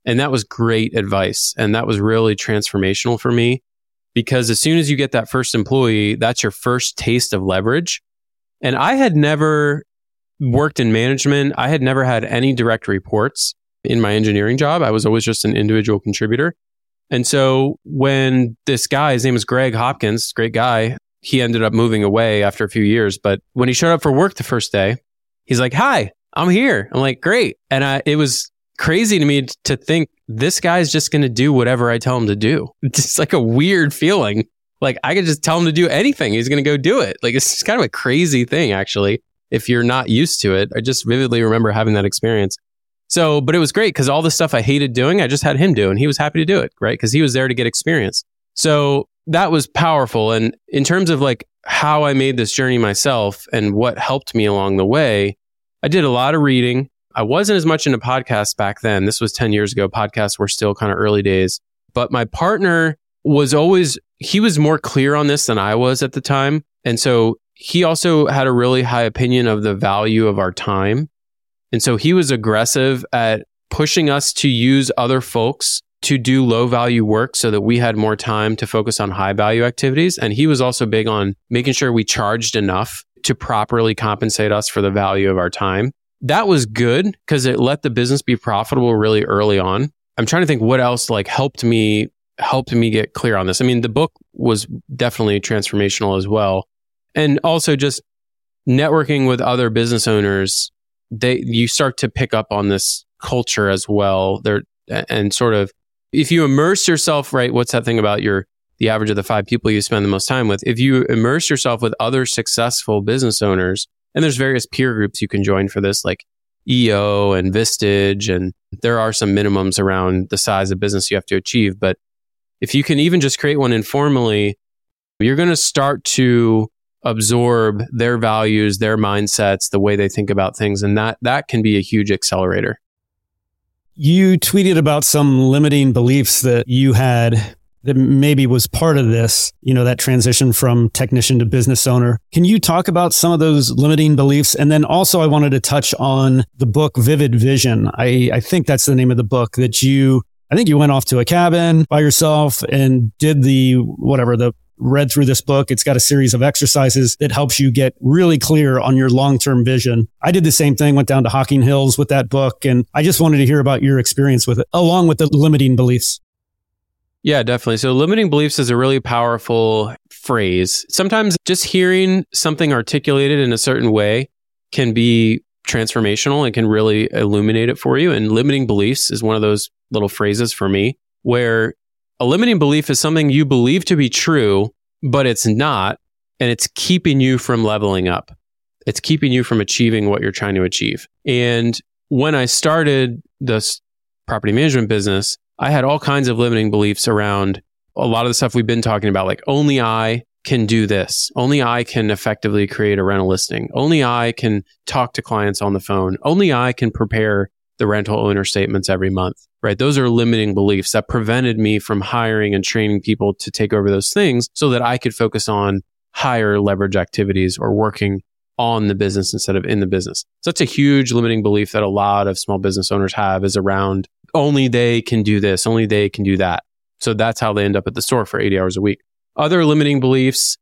And that was great advice. And that was really transformational for me because as soon as you get that first employee, that's your first taste of leverage. And I had never worked in management. I had never had any direct reports in my engineering job. I was always just an individual contributor. And so when this guy, his name is Greg Hopkins, great guy, he ended up moving away after a few years. But when he showed up for work the first day, he's like, Hi, I'm here. I'm like, Great. And I, it was crazy to me to think this guy's just going to do whatever I tell him to do. [laughs] It's like a weird feeling. Like I could just tell him to do anything. He's going to go do it. Like it's kind of a crazy thing, actually, if you're not used to it. I just vividly remember having that experience. So, but it was great because all the stuff I hated doing, I just had him do, and he was happy to do it, right? Because he was there to get experience. So that was powerful. And in terms of like how I made this journey myself and what helped me along the way, I did a lot of reading. I wasn't as much into podcasts back then. This was 10 years ago. Podcasts were still kind of early days, but my partner was always, he was more clear on this than I was at the time. And so he also had a really high opinion of the value of our time. And so he was aggressive at pushing us to use other folks to do low value work so that we had more time to focus on high value activities. And he was also big on making sure we charged enough to properly compensate us for the value of our time. That was good because it let the business be profitable really early on. I'm trying to think what else like helped me helped me get clear on this. I mean, the book was definitely transformational as well. And also just networking with other business owners they you start to pick up on this culture as well. There and sort of if you immerse yourself, right? What's that thing about your the average of the five people you spend the most time with? If you immerse yourself with other successful business owners, and there's various peer groups you can join for this, like EO and Vistage, and there are some minimums around the size of business you have to achieve. But if you can even just create one informally, you're going to start to absorb their values, their mindsets, the way they think about things. And that, that can be a huge accelerator. You tweeted about some limiting beliefs that you had that maybe was part of this, you know, that transition from technician to business owner. Can you talk about some of those limiting beliefs? And then also I wanted to touch on the book Vivid Vision. I, I think that's the name of the book that you I think you went off to a cabin by yourself and did the whatever the read through this book. It's got a series of exercises that helps you get really clear on your long-term vision. I did the same thing, went down to Hocking Hills with that book. And I just wanted to hear about your experience with it, along with the limiting beliefs. Yeah, definitely. So limiting beliefs is a really powerful phrase. Sometimes just hearing something articulated in a certain way can be transformational and can really illuminate it for you. And limiting beliefs is one of those little phrases for me where a limiting belief is something you believe to be true, but it's not. And it's keeping you from leveling up. It's keeping you from achieving what you're trying to achieve. And when I started this property management business, I had all kinds of limiting beliefs around a lot of the stuff we've been talking about, like only I can do this. Only I can effectively create a rental listing. Only I can talk to clients on the phone. Only I can prepare the rental owner statements every month right? Those are limiting beliefs that prevented me from hiring and training people to take over those things so that I could focus on higher leverage activities or working on the business instead of in the business. So that's a huge limiting belief that a lot of small business owners have is around only they can do this, only they can do that. So that's how they end up at the store for 80 hours a week. Other limiting beliefs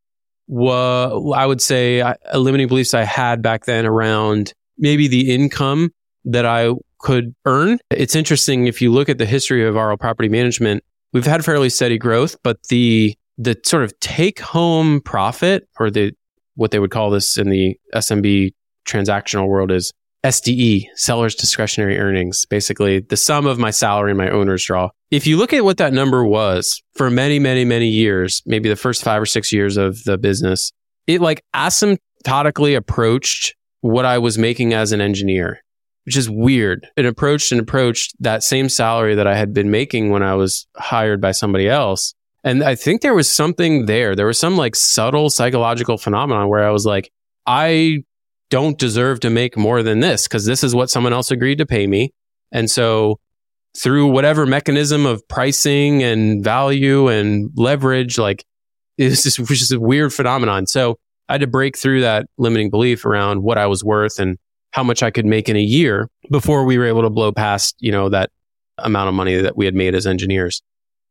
I would say limiting beliefs I had back then around maybe the income that I could earn. It's interesting if you look at the history of RL property management, we've had fairly steady growth, but the the sort of take home profit or the what they would call this in the SMB transactional world is SDE, seller's discretionary earnings, basically the sum of my salary and my owner's draw. If you look at what that number was for many, many, many years, maybe the first five or six years of the business, it like asymptotically approached what I was making as an engineer, which is weird. It approached and approached that same salary that I had been making when I was hired by somebody else. And I think there was something there. There was some like subtle psychological phenomenon where I was like, I don't deserve to make more than this because this is what someone else agreed to pay me. And so through whatever mechanism of pricing and value and leverage, like it's just, [laughs] a weird phenomenon. So I had to break through that limiting belief around what I was worth and how much I could make in a year before we were able to blow past, you know, that amount of money that we had made as engineers.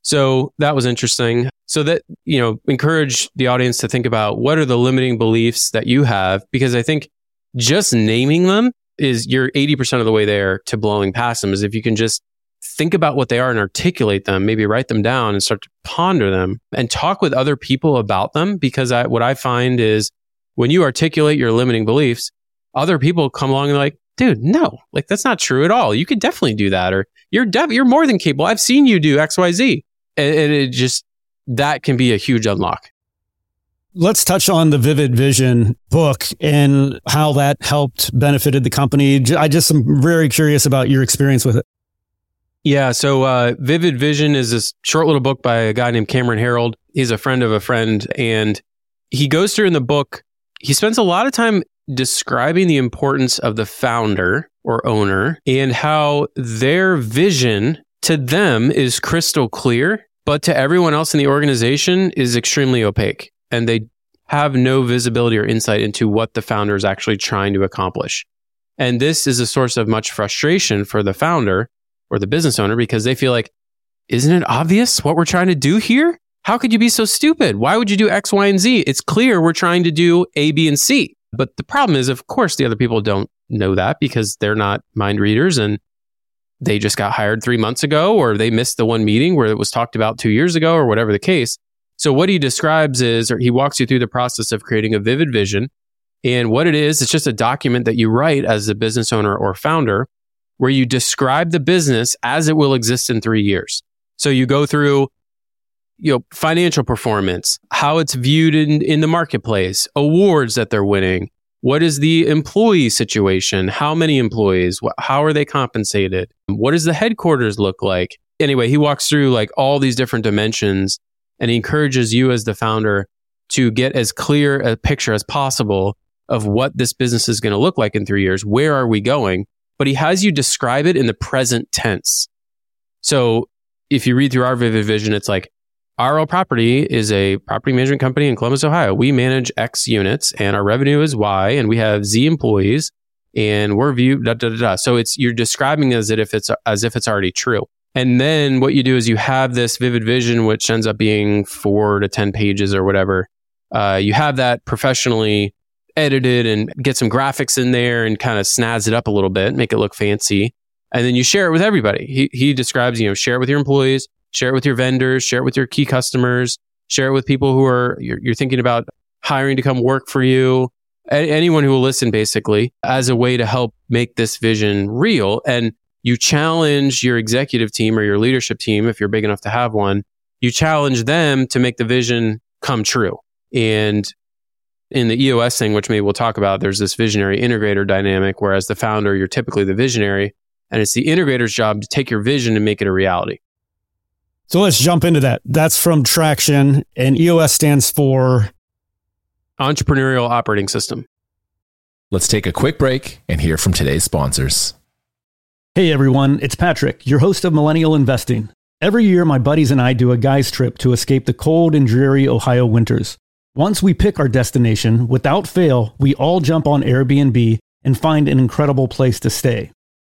So that was interesting. So that, you know, encourage the audience to think about what are the limiting beliefs that you have, because I think just naming them is you're 80% of the way there to blowing past them is if you can just think about what they are and articulate them, maybe write them down and start to ponder them and talk with other people about them. Because I, what I find is when you articulate your limiting beliefs, other people come along and like, dude, no, like that's not true at all. You could definitely do that, or you're def- you're more than capable. I've seen you do X, Y, Z, and, and it just that can be a huge unlock. Let's touch on the Vivid Vision book and how that helped benefited the company. I just am very curious about your experience with it. Yeah, so uh, Vivid Vision is this short little book by a guy named Cameron Herold. He's a friend of a friend, and he goes through in the book. He spends a lot of time describing the importance of the founder or owner and how their vision to them is crystal clear, but to everyone else in the organization is extremely opaque and they have no visibility or insight into what the founder is actually trying to accomplish. And this is a source of much frustration for the founder or the business owner because they feel like, isn't it obvious what we're trying to do here? How could you be so stupid? Why would you do X, Y, and Z? It's clear we're trying to do A, B, and C. But the problem is, of course, the other people don't know that because they're not mind readers and they just got hired three months ago or they missed the one meeting where it was talked about two years ago or whatever the case. So what he describes is, or he walks you through the process of creating a vivid vision. And what it is, it's just a document that you write as a business owner or founder where you describe the business as it will exist in three years. So you go through, you know, financial performance, how it's viewed in, in the marketplace, awards that they're winning. What is the employee situation? How many employees? How are they compensated? What does the headquarters look like? Anyway, he walks through like all these different dimensions and he encourages you as the founder to get as clear a picture as possible of what this business is going to look like in three years. Where are we going? But he has you describe it in the present tense. So if you read through our vivid vision, it's like RL Property is a property management company in Columbus, Ohio. We manage X units and our revenue is Y and we have Z employees and we're viewed da, da, da, da. So it's you're describing as if it's as if it's already true. And then what you do is you have this vivid vision, which ends up being four to 10 pages or whatever. Uh, you have that professionally edited and get some graphics in there and kind of snazz it up a little bit, make it look fancy. And then you share it with everybody. He, he describes, you know, share it with your employees, share it with your vendors, share it with your key customers, share it with people who are, you're, you're thinking about hiring to come work for you, anyone who will listen basically as a way to help make this vision real. And you challenge your executive team or your leadership team, if you're big enough to have one, you challenge them to make the vision come true. And in the EOS thing, which maybe we'll talk about, there's this visionary integrator dynamic, whereas the founder, you're typically the visionary, and it's the integrator's job to take your vision and make it a reality. So let's jump into that. That's from Traction, and EOS stands for Entrepreneurial Operating System. Let's take a quick break and hear from today's sponsors. Hey everyone, it's Patrick, your host of Millennial Investing. Every year, my buddies and I do a guy's trip to escape the cold and dreary Ohio winters. Once we pick our destination, without fail, we all jump on Airbnb and find an incredible place to stay.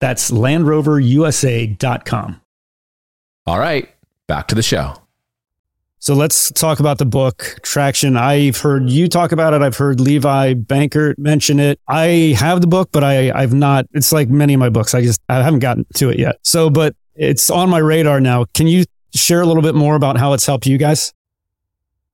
That's LandRoverUSA.com. All right, back to the show. So let's talk about the book Traction. I've heard you talk about it. I've heard Levi Bankert mention it. I have the book, but I, I've not. It's like many of my books. I just I haven't gotten to it yet. So, but it's on my radar now. Can you share a little bit more about how it's helped you guys?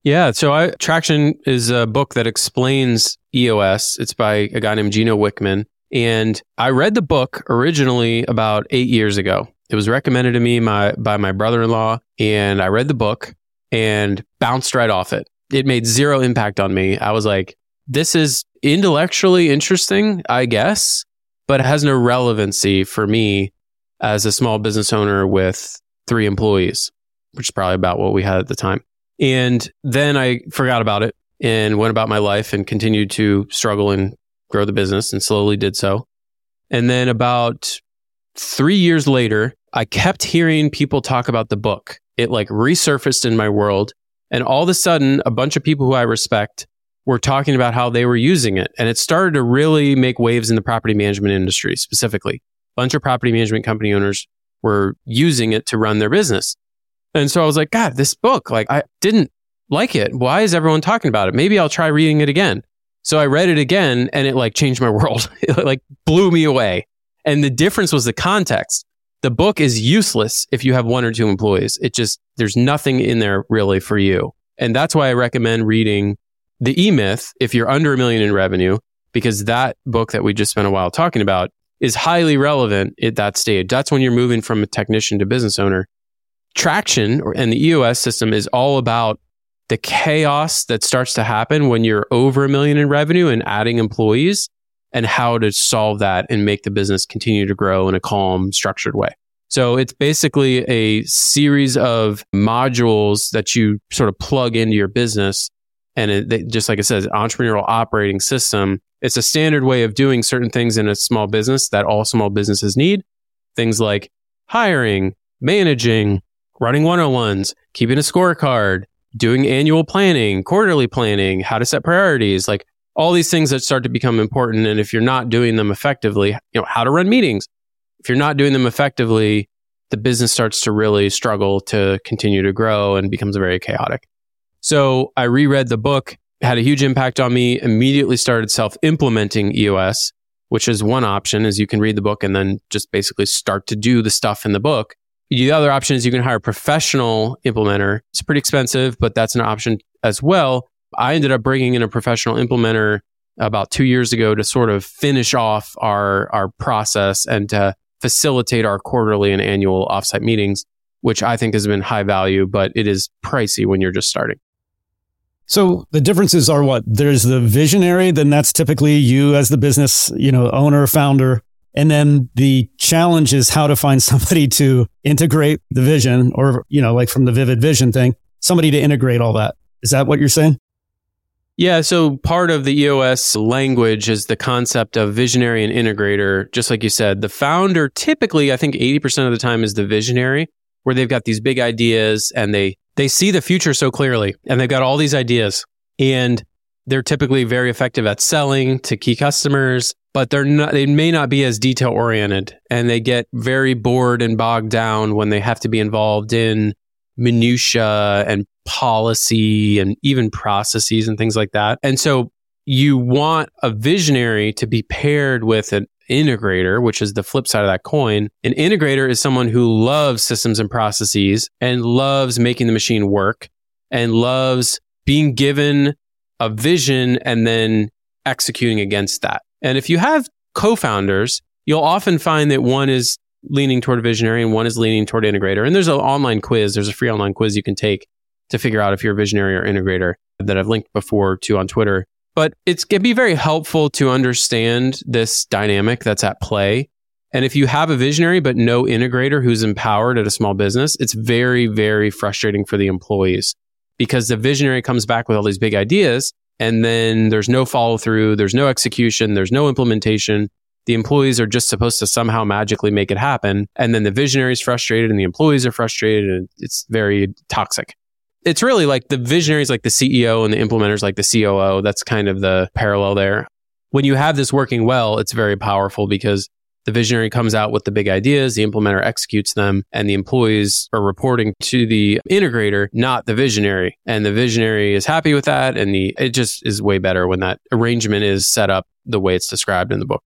Yeah, so I, Traction is a book that explains EOS. It's by a guy named Gino Wickman. And I read the book originally about eight years ago. It was recommended to me my, by my brother in law, and I read the book and bounced right off it. It made zero impact on me. I was like, this is intellectually interesting, I guess, but it has no relevancy for me as a small business owner with three employees, which is probably about what we had at the time. And then I forgot about it and went about my life and continued to struggle and grow the business and slowly did so. And then about three years later, I kept hearing people talk about the book. It like resurfaced in my world. And all of a sudden, a bunch of people who I respect were talking about how they were using it. And it started to really make waves in the property management industry specifically A bunch of property management company owners were using it to run their business. And so I was like, God, this book, like I didn't like it. Why is everyone talking about it? Maybe I'll try reading it again. So I read it again and it like changed my [laughs] world. it like blew me away. And the difference was the context. The book is useless if you have one or two employees. It just, there's nothing in there really for you. And that's why I recommend reading The E Myth if you're under a million in revenue, because that book that we just spent a while talking about is highly relevant at that stage. That's when you're moving from a technician to business owner. Traction and the EOS system is all about the chaos that starts to happen when you're over a million in revenue and adding employees and how to solve that and make the business continue to grow in a calm, structured way. So it's basically a series of modules that you sort of plug into your business. And it, just like it says, entrepreneurial operating system it's a standard way of doing certain things in a small business that all small businesses need. Things like hiring, managing, running 101s, keeping a scorecard, doing annual planning, quarterly planning, how to set priorities, like all these things that start to become important. And if you're not doing them effectively, you know, how to run meetings. If you're not doing them effectively, the business starts to really struggle to continue to grow and becomes very chaotic. So I reread the book had a huge impact on me, immediately started self implementing EOS, which is one option is you can read the book and then just basically start to do the stuff in the book. The other option is you can hire a professional implementer. It's pretty expensive, but that's an option as well. I ended up bringing in a professional implementer about two years ago to sort of finish off our, our process and to facilitate our quarterly and annual offsite meetings, which I think has been high value, but it is pricey when you're just starting. So the differences are what? There's the visionary, then that's typically you as the business, you know, owner, founder. And then the challenge is how to find [laughs] somebody to integrate the vision or, you know, like from the vivid vision thing, somebody to integrate all that. Is that what you're saying? Yeah, so part of the EOS language is the concept of visionary and integrator. Just like you said, the founder typically, I think 80% of the time is the visionary, where they've got these big ideas and they they see the future so clearly and they've got all these ideas and they're typically very effective at selling to key customers, but they're not they may not be as detail oriented and they get very bored and bogged down when they have to be involved in minutia and policy and even processes and things like that. And so you want a visionary to be paired with an integrator, which is the flip side of that coin. An integrator is someone who loves systems and processes and loves making the machine work and loves being given a vision and then executing against that. And if you have co-founders, you'll often find that one is leaning toward visionary and one is leaning toward integrator. And there's an online quiz, there's a free online quiz you can take to figure out if you're a visionary or integrator that I've linked before to on Twitter. But it's it can be very helpful to understand this dynamic that's at play. And if you have a visionary but no integrator who's empowered at a small business, it's very, very frustrating for the employees because the visionary comes back with all these big ideas and then there's no follow through, there's no execution, there's no implementation. The employees are just supposed to somehow magically make it happen. And then the visionary is frustrated and the employees are frustrated and it's very toxic it's really like the visionaries like the CEO and the implementers like the COO. That's kind of the parallel there. When you have this working well, it's very powerful because the visionary comes out with the big ideas, the implementer executes them, and the employees are reporting to the integrator, not the visionary. And the visionary is happy with that. And the, it just is way better when that arrangement is set up the way it's described in the book.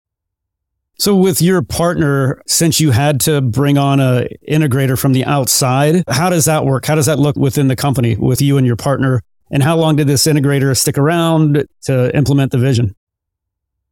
So with your partner, since you had to bring on a integrator from the outside, how does that work? How does that look within the company with you and your partner? And how long did this integrator stick around to implement the vision?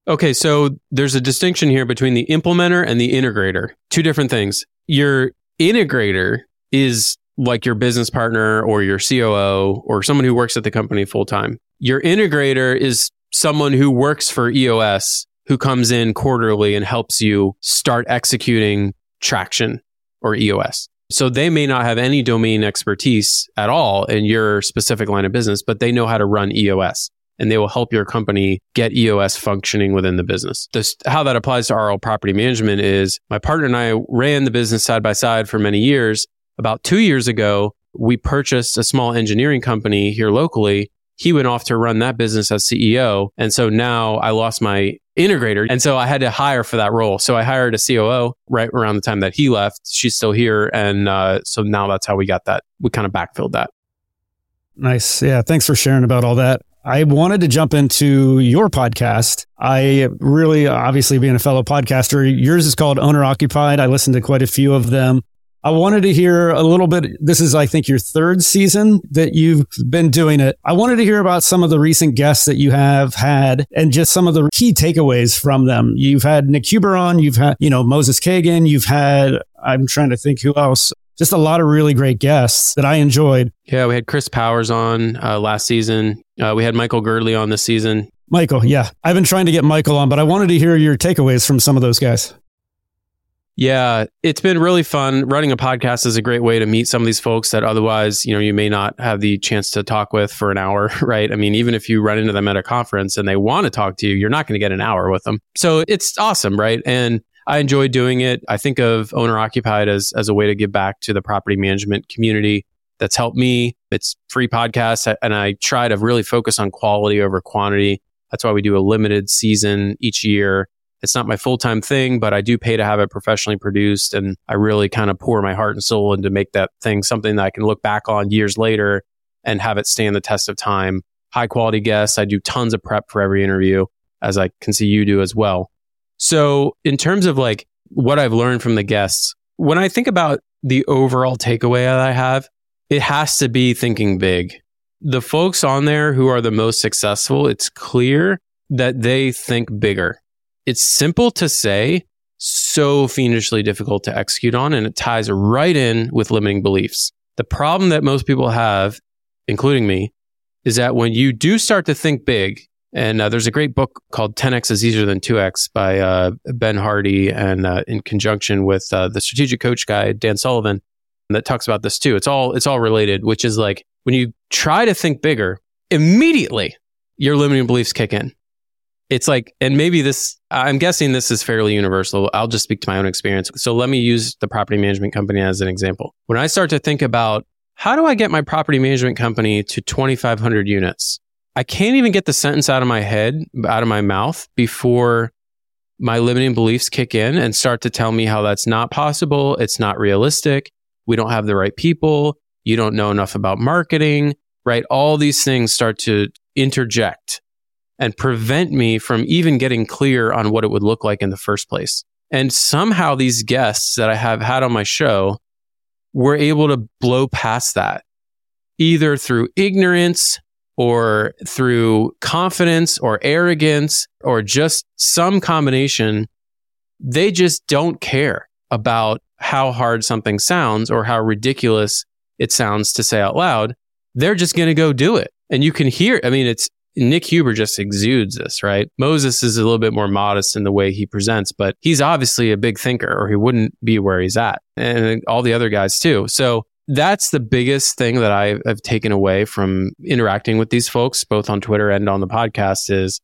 Okay, so there's a distinction here between the implementer and the integrator. Two different things. Your integrator is like your business partner or your COO or someone who works at the company full time. Your integrator is someone who works for EOS who comes in quarterly and helps you start executing traction or EOS. So they may not have any domain expertise at all in your specific line of business, but they know how to run EOS and they will help your company get EOS functioning within the business. This, how that applies to RL property management is my partner and I ran the business side by side for many years. About two years ago, we purchased a small engineering company here locally. He went off to run that business as CEO. And so now I lost my integrator. And so I had to hire for that role. So I hired a COO right around the time that he left. She's still here. And uh, so now that's how we got that. We kind of backfilled that. Nice. Yeah. Thanks for sharing about all that. I wanted to jump into your podcast. I really, obviously, being a fellow podcaster, yours is called Owner Occupied. I listened to quite a few of them. I wanted to hear a little bit. This is, I think, your third season that you've been doing it. I wanted to hear about some of the recent guests that you have had and just some of the key takeaways from them. You've had Nick Huber on, you've had, you know, Moses Kagan, you've had, I'm trying to think who else. Just a lot of really great guests that I enjoyed. Yeah, we had Chris Powers on uh, last season. Uh, we had Michael Girdley on this season. Michael, yeah. I've been trying to get Michael on, but I wanted to hear your takeaways from some of those guys. Yeah, it's been really fun. Running a podcast is a great way to meet some of these folks that otherwise, you know, you may not have the chance to talk with for an hour, [laughs] right? I mean, even if you run into them at a conference and they want to talk to you, you're not going to get an hour with them. So it's awesome, right? And I enjoy doing it. I think of owner occupied as as a way to give back to the property management community. That's helped me. It's free podcast and I try to really focus on quality over quantity. That's why we do a limited season each year it's not my full time thing, but I do pay to have it professionally produced. And I really kind of pour my heart and soul into make that thing something that I can look back on years later and have it stand the test of time. High quality guests. I do tons of prep for every interview, as I can see you do as well. So, in terms of like what I've learned from the guests, when I think about the overall takeaway that I have, it has to be thinking big. The folks on there who are the most successful, it's clear that they think bigger. It's simple to say, so fiendishly difficult to execute on, and it ties right in with limiting beliefs. The problem that most people have, including me, is that when you do start to think big, and uh, there's a great book called 10x is easier than 2x by uh, Ben Hardy, and uh, in conjunction with uh, the strategic coach guy Dan Sullivan, that talks about this too. It's all it's all related, which is like when you try to think bigger, immediately your limiting beliefs kick in. It's like, and maybe this, I'm guessing this is fairly universal. I'll just speak to my own experience. So let me use the property management company as an example. When I start to think about how do I get my property management company to 2,500 units? I can't even get the sentence out of my head, out of my mouth before my limiting beliefs kick in and start to tell me how that's not possible. It's not realistic. We don't have the right people. You don't know enough about marketing, right? All these things start to interject and prevent me from even getting clear on what it would look like in the first place. And somehow these guests that I have had on my show were able to blow past that either through ignorance or through confidence or arrogance or just some combination. They just don't care about how hard something sounds or how ridiculous it sounds to say out loud. They're just going to go do it. And you can hear, I mean, it's Nick Huber just exudes this, right? Moses is a little bit more modest in the way he presents, but he's obviously a big thinker or he wouldn't be where he's at. And all the other guys too. So that's the biggest thing that I have taken away from interacting with these folks, both on Twitter and on the podcast is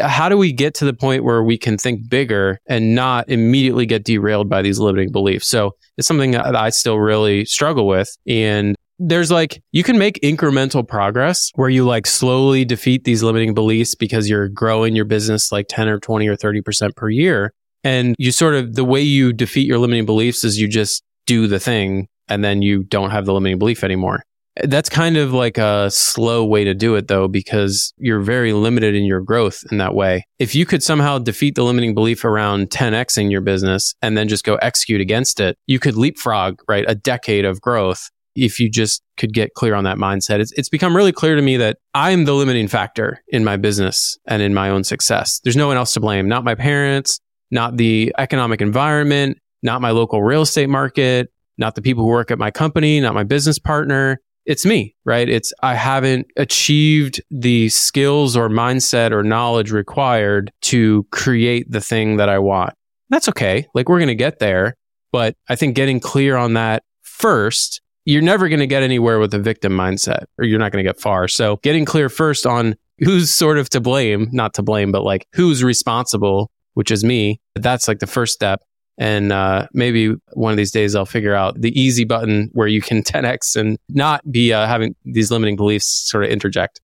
how do we get to the point where we can think bigger and not immediately get derailed by these limiting beliefs? So it's something that I still really struggle with. And there's like you can make incremental progress where you like slowly defeat these limiting beliefs because you're growing your business like 10 or 20 or 30% per year and you sort of the way you defeat your limiting beliefs is you just do the thing and then you don't have the limiting belief anymore that's kind of like a slow way to do it though because you're very limited in your growth in that way if you could somehow defeat the limiting belief around 10xing your business and then just go execute against it you could leapfrog right a decade of growth if you just could get clear on that mindset. It's, it's become really clear to me that I'm the limiting factor in my business and in my own success. There's no one else to blame, not my parents, not the economic environment, not my local real estate market, not the people who work at my company, not my business partner. It's me, right? It's I haven't achieved the skills or mindset or knowledge required to create the thing that I want. That's okay. Like we're going to get there. But I think getting clear on that first you're never going to get anywhere with a victim mindset or you're not going to get far. So getting clear first on who's sort of to blame, not to blame, but like who's responsible, which is me. That's like the first step. And uh, maybe one of these days I'll figure out the easy button where you can [laughs] 10x and not be uh, having these limiting beliefs sort of interject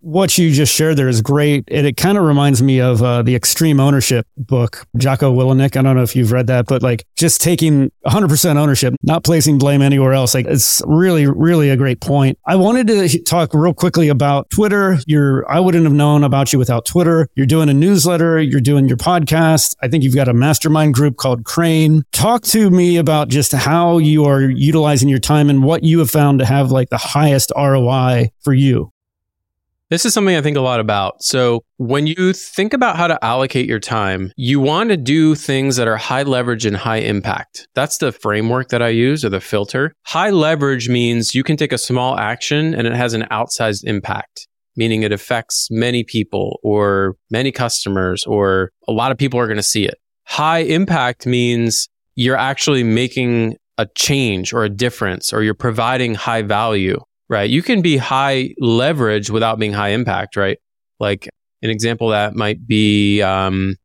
what you just shared there is great. And it kind of reminds me of uh, the Extreme Ownership book, Jocko Willink. I don't know if you've read that, but like just taking 100% ownership, not placing blame anywhere else. Like it's really, really a great point. I wanted to talk real quickly about Twitter. You're, I wouldn't have known about you without Twitter. You're doing a newsletter. You're doing your podcast. I think you've got a mastermind group called Crane. Talk to me about just how you are utilizing your time and what you have found to have like the highest ROI for you. This is something I think a lot about. So, when you think about how to allocate your time, you want to do things that are high leverage and high impact. That's the framework that I use or the filter. High leverage means you can take a small action and it has an outsized impact, meaning it affects many people or many customers or a lot of people are going to see it. High impact means you're actually making a change or a difference or you're providing high value right? You can be high leverage without being high impact, right? Like an example that might be um,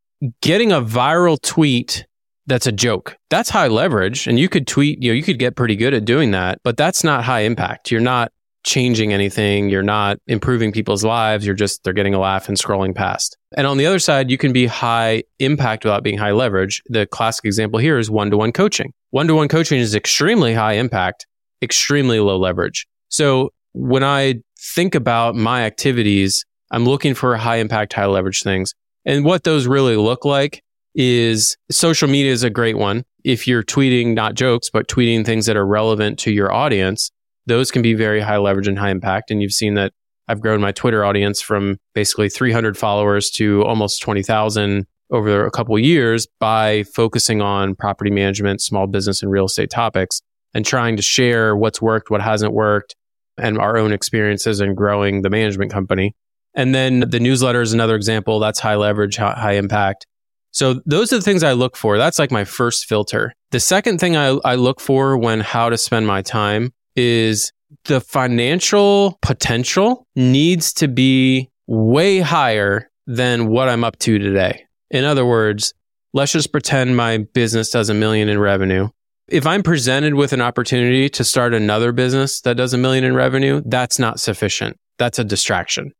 getting a viral tweet that's a joke. That's high leverage. And you could tweet, you know, you could get pretty good at doing that, but that's not high impact. You're not changing anything. You're not improving people's lives. You're just, they're getting a laugh and scrolling past. And on the other side, you can be high impact without being high leverage. The classic example here is one to one coaching. One to one coaching is extremely high impact, extremely low leverage. So when I think about my activities, I'm looking for high impact, high leverage things. And what those really look like is social media is a great one. If you're tweeting not jokes, but tweeting things that are relevant to your audience, those can be very high leverage and high impact. And you've seen that I've grown my Twitter audience from basically 300 followers to almost 20,000 over a couple years by focusing on property management, small business and real estate topics and trying to share what's worked, what hasn't worked and our own experiences in growing the management company. And then the newsletter is another example. That's high leverage, high impact. So those are the things I look for. That's like my first filter. The second thing I, I look for when how to spend my time is the financial potential needs to be way higher than what I'm up to today. In other words, let's just pretend my business does a million in revenue. If I'm presented with an opportunity to start another business that does a million in revenue, that's not sufficient. That's a distraction.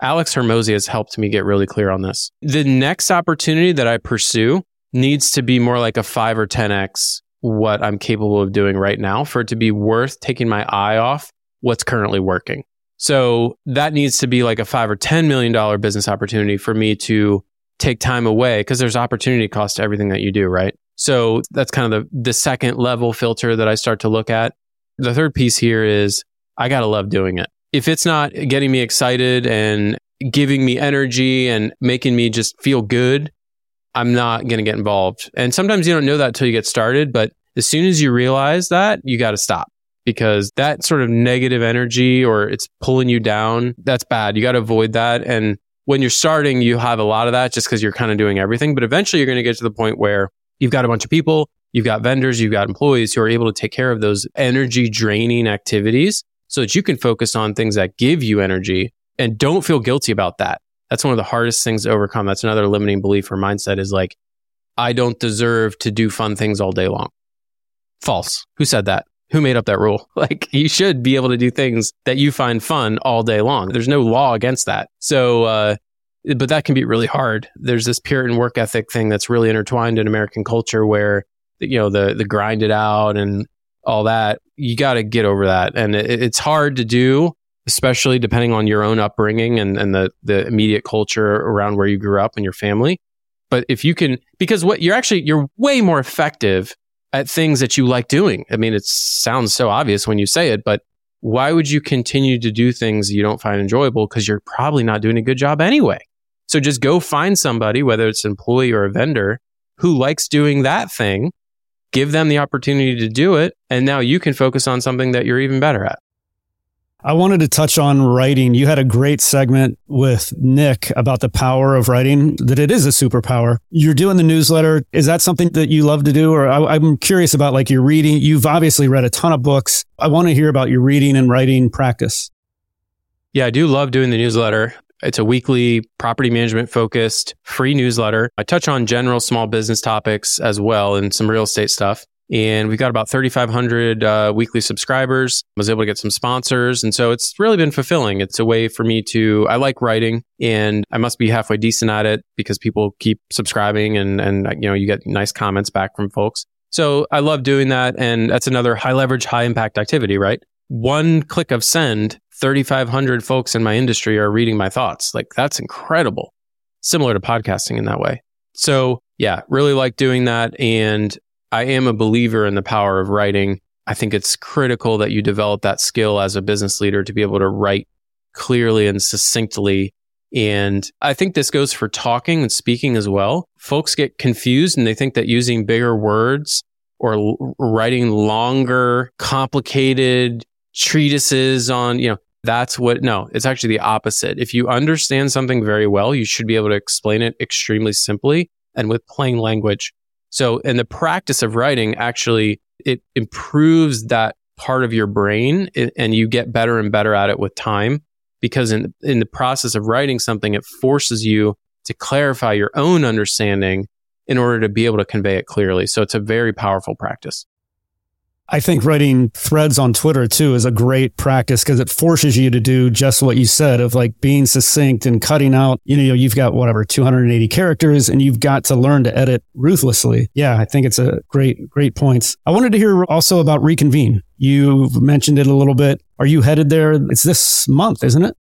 Alex Hormozi has helped me get really clear on this. The next opportunity that I pursue needs to be more like a five or 10x what I'm capable of doing right now for it to be worth taking my eye off what's currently working. So that needs to be like a five or $10 million business opportunity for me to take time away because there's opportunity cost to everything that you do, right? So that's kind of the, the second level filter that I start to look at. The third piece here is I got to love doing it. If it's not getting me excited and giving me energy and making me just feel good, I'm not going to get involved. And sometimes you don't know that until you get started. But as soon as you realize that, you got to stop because that sort of negative energy or it's pulling you down, that's bad. You got to avoid that. And when you're starting, you have a lot of that just because you're kind of doing everything. But eventually you're going to get to the point where you've got a bunch of people, you've got vendors, you've got employees who are able to take care of those energy draining activities so that you can focus on things that give you energy and don't feel guilty about that. That's one of the hardest things to overcome. That's another limiting belief or mindset is like, I don't deserve to do fun things all day long. False. Who said that? Who made up that rule? [laughs] Like, you should be able to do things that you find fun all day long. There's no law against that. So, uh, but that can be really hard. There's this Puritan work ethic thing that's really intertwined in American culture where, you know, the, the grind it out and all that. You got to get over that. And it, it's hard to do especially depending on your own upbringing and, and the, the immediate culture around where you grew up and your family. But if you can, because what you're actually, you're way more effective at things that you like doing. I mean, it sounds so obvious when you say it, but why would you continue to do things you don't find enjoyable? Because you're probably not doing a good job anyway. So just go find somebody, whether it's an employee or a vendor, who likes doing that thing, give them the opportunity to do it. And now you can focus on something that you're even better at. I wanted to touch on writing. You had a great segment with Nick about the power of writing, that it is a superpower. You're doing the newsletter. Is that something that you love to do? Or I, am curious about like your reading. You've obviously read a ton of books. I want to hear about your reading and writing practice. Yeah, I do love doing the newsletter. It's a weekly property management focused free newsletter. I touch on general small business topics as well and some real estate stuff and we've got about 3,500 uh, weekly subscribers. I was able to get some sponsors, and so it's really been fulfilling. It's a way for me to. I like writing, and I must be halfway decent at it because people keep subscribing, and and you know you get nice comments back from folks. So I love doing that, and that's another high leverage, high impact activity, right? One click of send, 3,500 folks in my industry are reading my thoughts. Like that's incredible. Similar to podcasting in that way. So yeah, really like doing that. And I am a believer in the power of writing. I think it's critical that you develop that skill as a business leader to be able to write clearly and succinctly. And I think this goes for talking and speaking as well. Folks get confused and they think that using bigger words or l- writing longer, complicated treatises on, you know, that's what, no, it's actually the opposite. If you understand something very well, you should be able to explain it extremely simply and with plain language. So in the practice of writing, actually, it improves that part of your brain and you get better and better at it with time because in, in the process of writing something, it forces you to clarify your own understanding in order to be able to convey it clearly. So it's a very powerful practice. I think writing threads on Twitter too is a great practice because it forces you to do just what you said of like being succinct and cutting out, you know, you've got whatever, 280 characters and you've got to learn to edit ruthlessly. Yeah, I think it's a great, great points. I wanted to hear also about Reconvene. You've mentioned it a little bit. Are you headed there? It's this month, isn't it?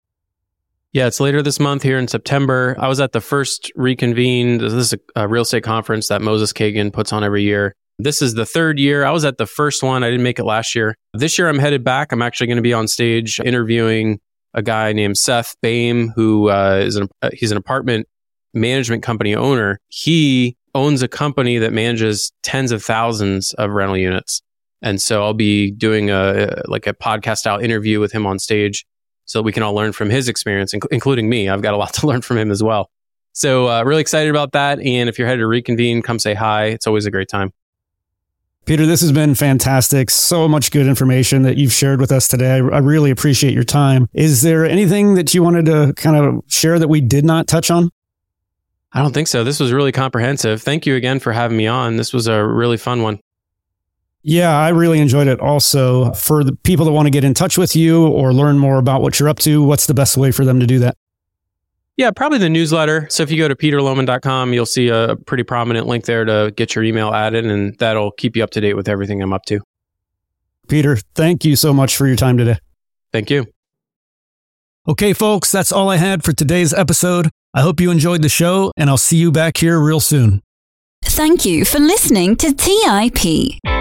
Yeah, it's later this month here in September. I was at the first reconvene. This is a, a real estate conference that Moses Kagan puts on every year. This is the third year. I was at the first one. I didn't make it last year. This year I'm headed back. I'm actually going to be on stage interviewing a guy named Seth Baim, who uh, is an, uh, he's an apartment management company owner. He owns a company that manages tens of thousands of rental units. And so I'll be doing a like a podcast style interview with him on stage so we can all learn from his experience, inc- including me. I've got a lot to [laughs] learn from him as well. So uh, really excited about that. And if you're headed to reconvene, come say hi. It's always a great time. Peter, this has been fantastic. So much good information that you've shared with us today. I, really appreciate your time. Is there anything that you wanted to kind of share that we did not touch on? I don't think so. This was really comprehensive. Thank you again for having me on. This was a really fun one. Yeah, I really enjoyed it also. For the people that want to get in touch with you or learn more about what you're up to, what's the best way for them to do that? Yeah, probably the newsletter. So if you go to peterlohmann.com, you'll see a pretty prominent link there to get your email added, and that'll keep you up to date with everything I'm up to. Peter, thank you so much for your time today. Thank you. Okay, folks, that's all I had for today's episode. I hope you enjoyed the show, and I'll see you back here real soon. Thank you for listening to TIP.